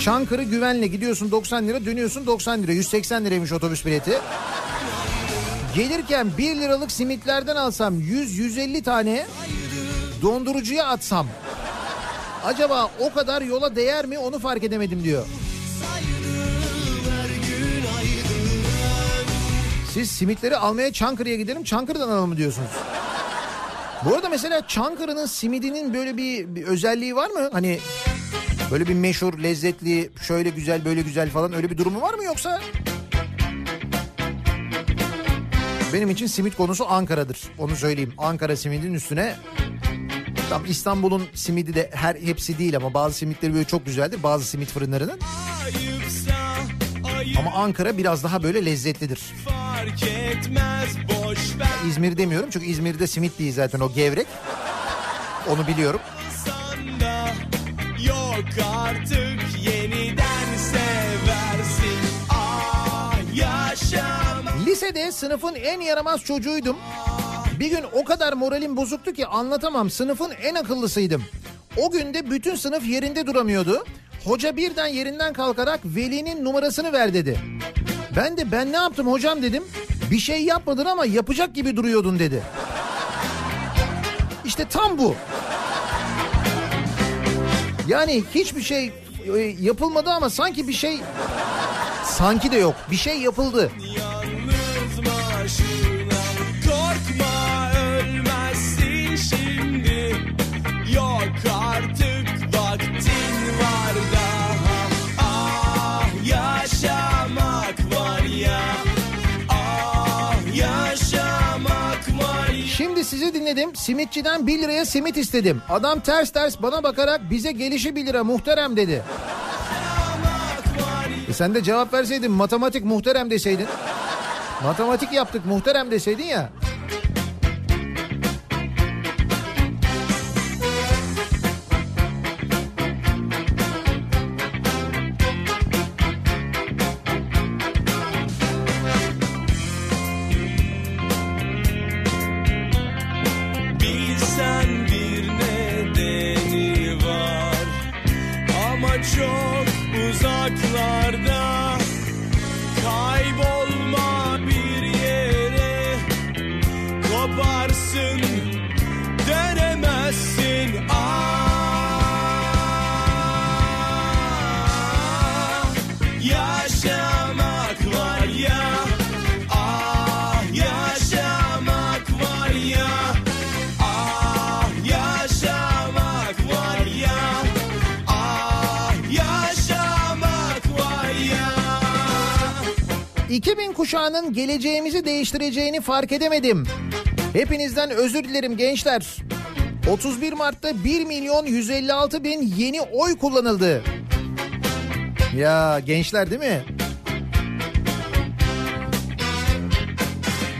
[SPEAKER 3] Çankırı güvenle gidiyorsun 90 lira dönüyorsun 90 lira. 180 liraymış otobüs bileti. Gelirken 1 liralık simitlerden alsam 100-150 tane dondurucuya atsam acaba o kadar yola değer mi onu fark edemedim diyor. Siz simitleri almaya Çankırı'ya gidelim Çankırı'dan alalım diyorsunuz? Bu arada mesela Çankırı'nın simidinin böyle bir, bir özelliği var mı? Hani böyle bir meşhur, lezzetli, şöyle güzel, böyle güzel falan öyle bir durumu var mı yoksa? Benim için simit konusu Ankara'dır. Onu söyleyeyim. Ankara simidin üstüne Tam İstanbul'un simidi de her hepsi değil ama bazı simitleri böyle çok güzeldir. Bazı simit fırınlarının. Ama Ankara biraz daha böyle lezzetlidir.
[SPEAKER 5] ver
[SPEAKER 3] İzmir demiyorum çünkü İzmir'de simit değil zaten o gevrek. Onu biliyorum.
[SPEAKER 5] Yok artık yeniden seversin Ah yaşamak
[SPEAKER 3] Lisede sınıfın en yaramaz çocuğuydum. Bir gün o kadar moralim bozuktu ki anlatamam. Sınıfın en akıllısıydım. O gün de bütün sınıf yerinde duramıyordu. Hoca birden yerinden kalkarak velinin numarasını ver dedi. Ben de ben ne yaptım hocam dedim. Bir şey yapmadın ama yapacak gibi duruyordun dedi. İşte tam bu. Yani hiçbir şey e, yapılmadı ama sanki bir şey sanki de yok. Bir şey yapıldı.
[SPEAKER 5] Yalnız
[SPEAKER 3] Dinledim. Simitçiden 1 liraya simit istedim. Adam ters ters bana bakarak bize gelişi 1 lira muhterem dedi. E sen de cevap verseydin matematik muhterem deseydin. Matematik yaptık muhterem deseydin ya. Geleceğimizi değiştireceğini fark edemedim. Hepinizden özür dilerim gençler. 31 Mart'ta 1 milyon 156 bin yeni oy kullanıldı. Ya gençler değil mi?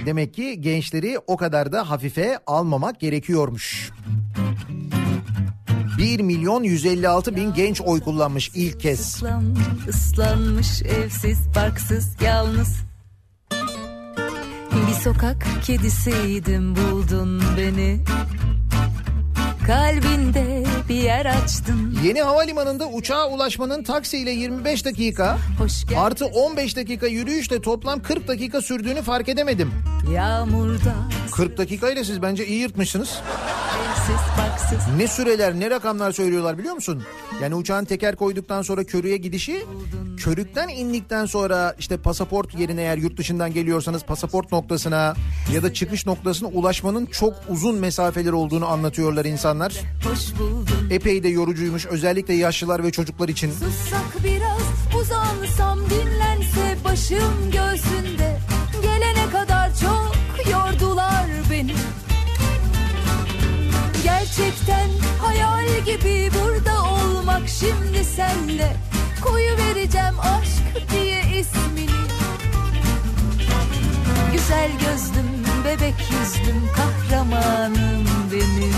[SPEAKER 3] Demek ki gençleri o kadar da hafife almamak gerekiyormuş. 1 milyon 156 bin genç oy kullanmış ilk kez.
[SPEAKER 7] Islan, ıslanmış evsiz barksız yalnız Bir sokak kedisiydim buldun beni Kalbinde bir yer açtın
[SPEAKER 3] Yeni havalimanında uçağa ulaşmanın taksiyle 25 dakika artı 15 dakika yürüyüşle toplam 40 dakika sürdüğünü fark edemedim.
[SPEAKER 7] Yağmurda
[SPEAKER 3] 40 dakikayla siz bence iyi yırtmışsınız.
[SPEAKER 7] Barksız
[SPEAKER 3] Ne süreler ne rakamlar söylüyorlar biliyor musun? Yani uçağın teker koyduktan sonra körüye gidişi körükten indikten sonra işte pasaport yerine eğer yurt dışından geliyorsanız pasaport noktasına ya da çıkış noktasına ulaşmanın çok uzun mesafeler olduğunu anlatıyorlar insanlar. Epey de yorucuymuş özellikle yaşlılar ve çocuklar için.
[SPEAKER 7] Sussak biraz uzansam dinlense başım göğsünde Gelene kadar çok Gerçekten hayal gibi burada olmak şimdi senle Koyu vereceğim aşk diye ismini Güzel gözlüm bebek yüzlüm kahramanım benim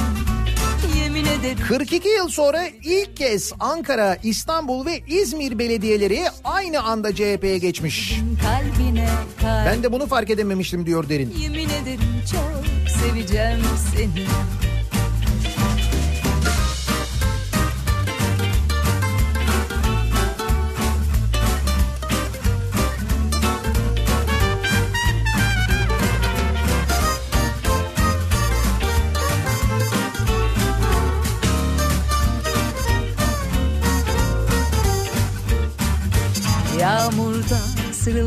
[SPEAKER 7] Yemin ederim
[SPEAKER 3] 42 yıl sonra ilk kez Ankara, İstanbul ve İzmir belediyeleri aynı anda CHP'ye geçmiş.
[SPEAKER 7] kalbine kalbine
[SPEAKER 3] Ben de bunu fark edememiştim diyor Derin.
[SPEAKER 7] Yemin ederim çok seveceğim seni.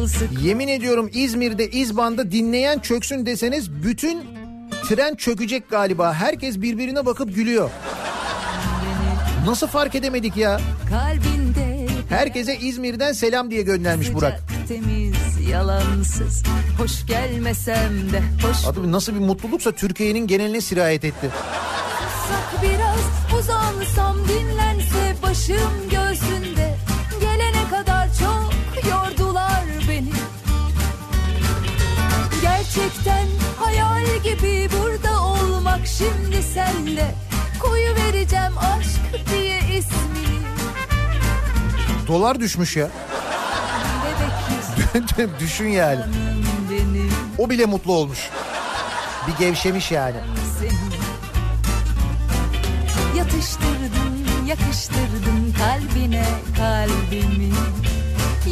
[SPEAKER 7] Sırılsık
[SPEAKER 3] Yemin ediyorum İzmir'de İzban'da dinleyen çöksün deseniz bütün tren çökecek galiba. Herkes birbirine bakıp gülüyor. Nasıl fark edemedik ya?
[SPEAKER 7] kalbinde
[SPEAKER 3] Herkese İzmir'den selam diye göndermiş Burak.
[SPEAKER 7] Sıcak, temiz, yalansız. Hoş gelmesem de hoş
[SPEAKER 3] Adı nasıl bir mutluluksa Türkiye'nin geneline sirayet etti.
[SPEAKER 7] bulsak biraz uzansam dinlense başım göğsünde. Gerçekten hayal gibi burada olmak şimdi senle. Koyu vereceğim aşk diye ismini.
[SPEAKER 3] Dolar düşmüş ya. Düşün yani. O bile mutlu olmuş. Bir gevşemiş yani.
[SPEAKER 7] seni Yatıştırdın, yakıştırdın kalbine kalbimi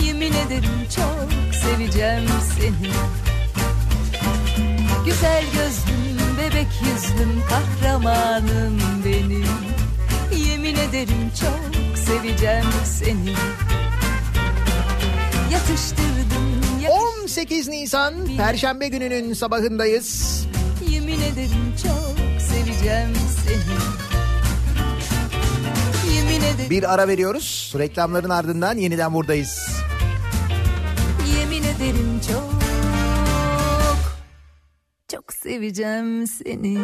[SPEAKER 7] Yemin ederim çok seveceğim seni Güzel gözlüm, bebek yüzlüm, kahramanım benim Yemin ederim çok seveceğim seni Yatıştırdın, yakıştırdın
[SPEAKER 3] 18 Nisan Perşembe gününün sabahındayız.
[SPEAKER 7] Yemin ederim çok seveceğim seni. Yemin ederim,
[SPEAKER 3] Bir ara veriyoruz. Reklamların ardından yeniden buradayız.
[SPEAKER 7] yemin ederim çok çok seveceğim seni.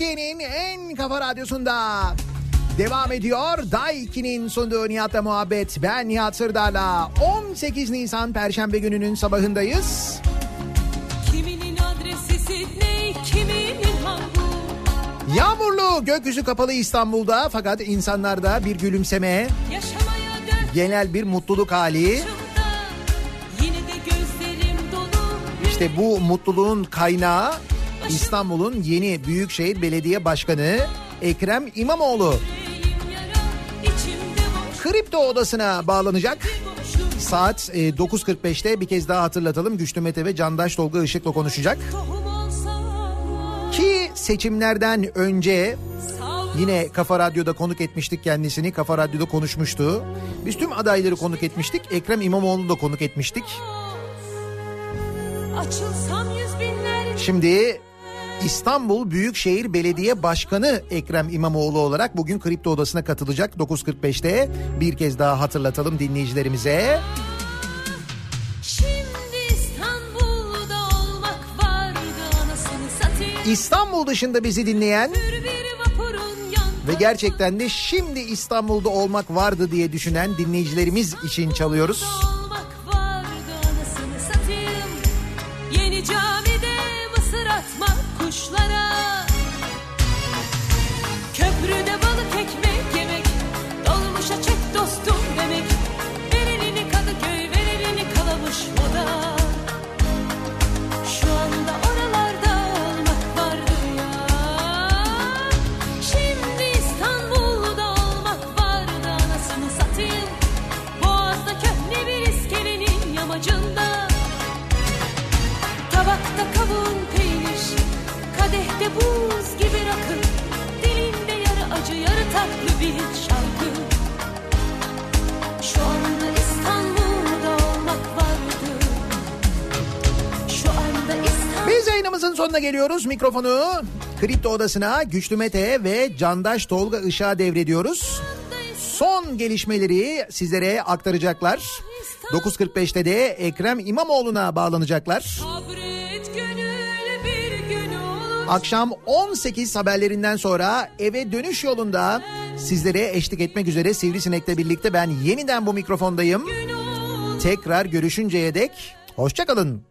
[SPEAKER 3] Türkiye'nin en kafa radyosunda devam ediyor. Daiki'nin sunduğu Nihat'la muhabbet. Ben Nihat Sırdar'la 18 Nisan Perşembe gününün sabahındayız.
[SPEAKER 8] Kiminin adresi kiminin
[SPEAKER 3] Yağmurlu gökyüzü kapalı İstanbul'da fakat insanlarda bir gülümseme, genel bir mutluluk hali.
[SPEAKER 8] yaşımda Yine de gözlerim dolu
[SPEAKER 3] İşte bu mutluluğun kaynağı İstanbul'un yeni Büyükşehir Belediye Başkanı Ekrem İmamoğlu. Kripto odasına bağlanacak. Saat e, 9.45'te bir kez daha hatırlatalım. Güçlü Mete ve Candaş Tolga Işık'la konuşacak. Ki seçimlerden önce yine Kafa Radyo'da konuk etmiştik kendisini. Kafa Radyo'da konuşmuştu. Biz tüm adayları konuk etmiştik. Ekrem İmamoğlu'nu da konuk etmiştik. Şimdi İstanbul Büyükşehir Belediye Başkanı Ekrem İmamoğlu olarak bugün Kripto Odası'na katılacak 9.45'te. Bir kez daha hatırlatalım dinleyicilerimize. İstanbul dışında bizi dinleyen ve gerçekten de şimdi İstanbul'da olmak vardı diye düşünen dinleyicilerimiz için çalıyoruz. Yayınımızın sonuna geliyoruz. Mikrofonu Kripto Odası'na Güçlü Mete ve Candaş Tolga Işık'a devrediyoruz. Son gelişmeleri sizlere aktaracaklar. 9.45'te de Ekrem İmamoğlu'na bağlanacaklar. Akşam 18 haberlerinden sonra eve dönüş yolunda sizlere eşlik etmek üzere Sivrisinek'le birlikte ben yeniden bu mikrofondayım. Tekrar görüşünceye dek hoşçakalın.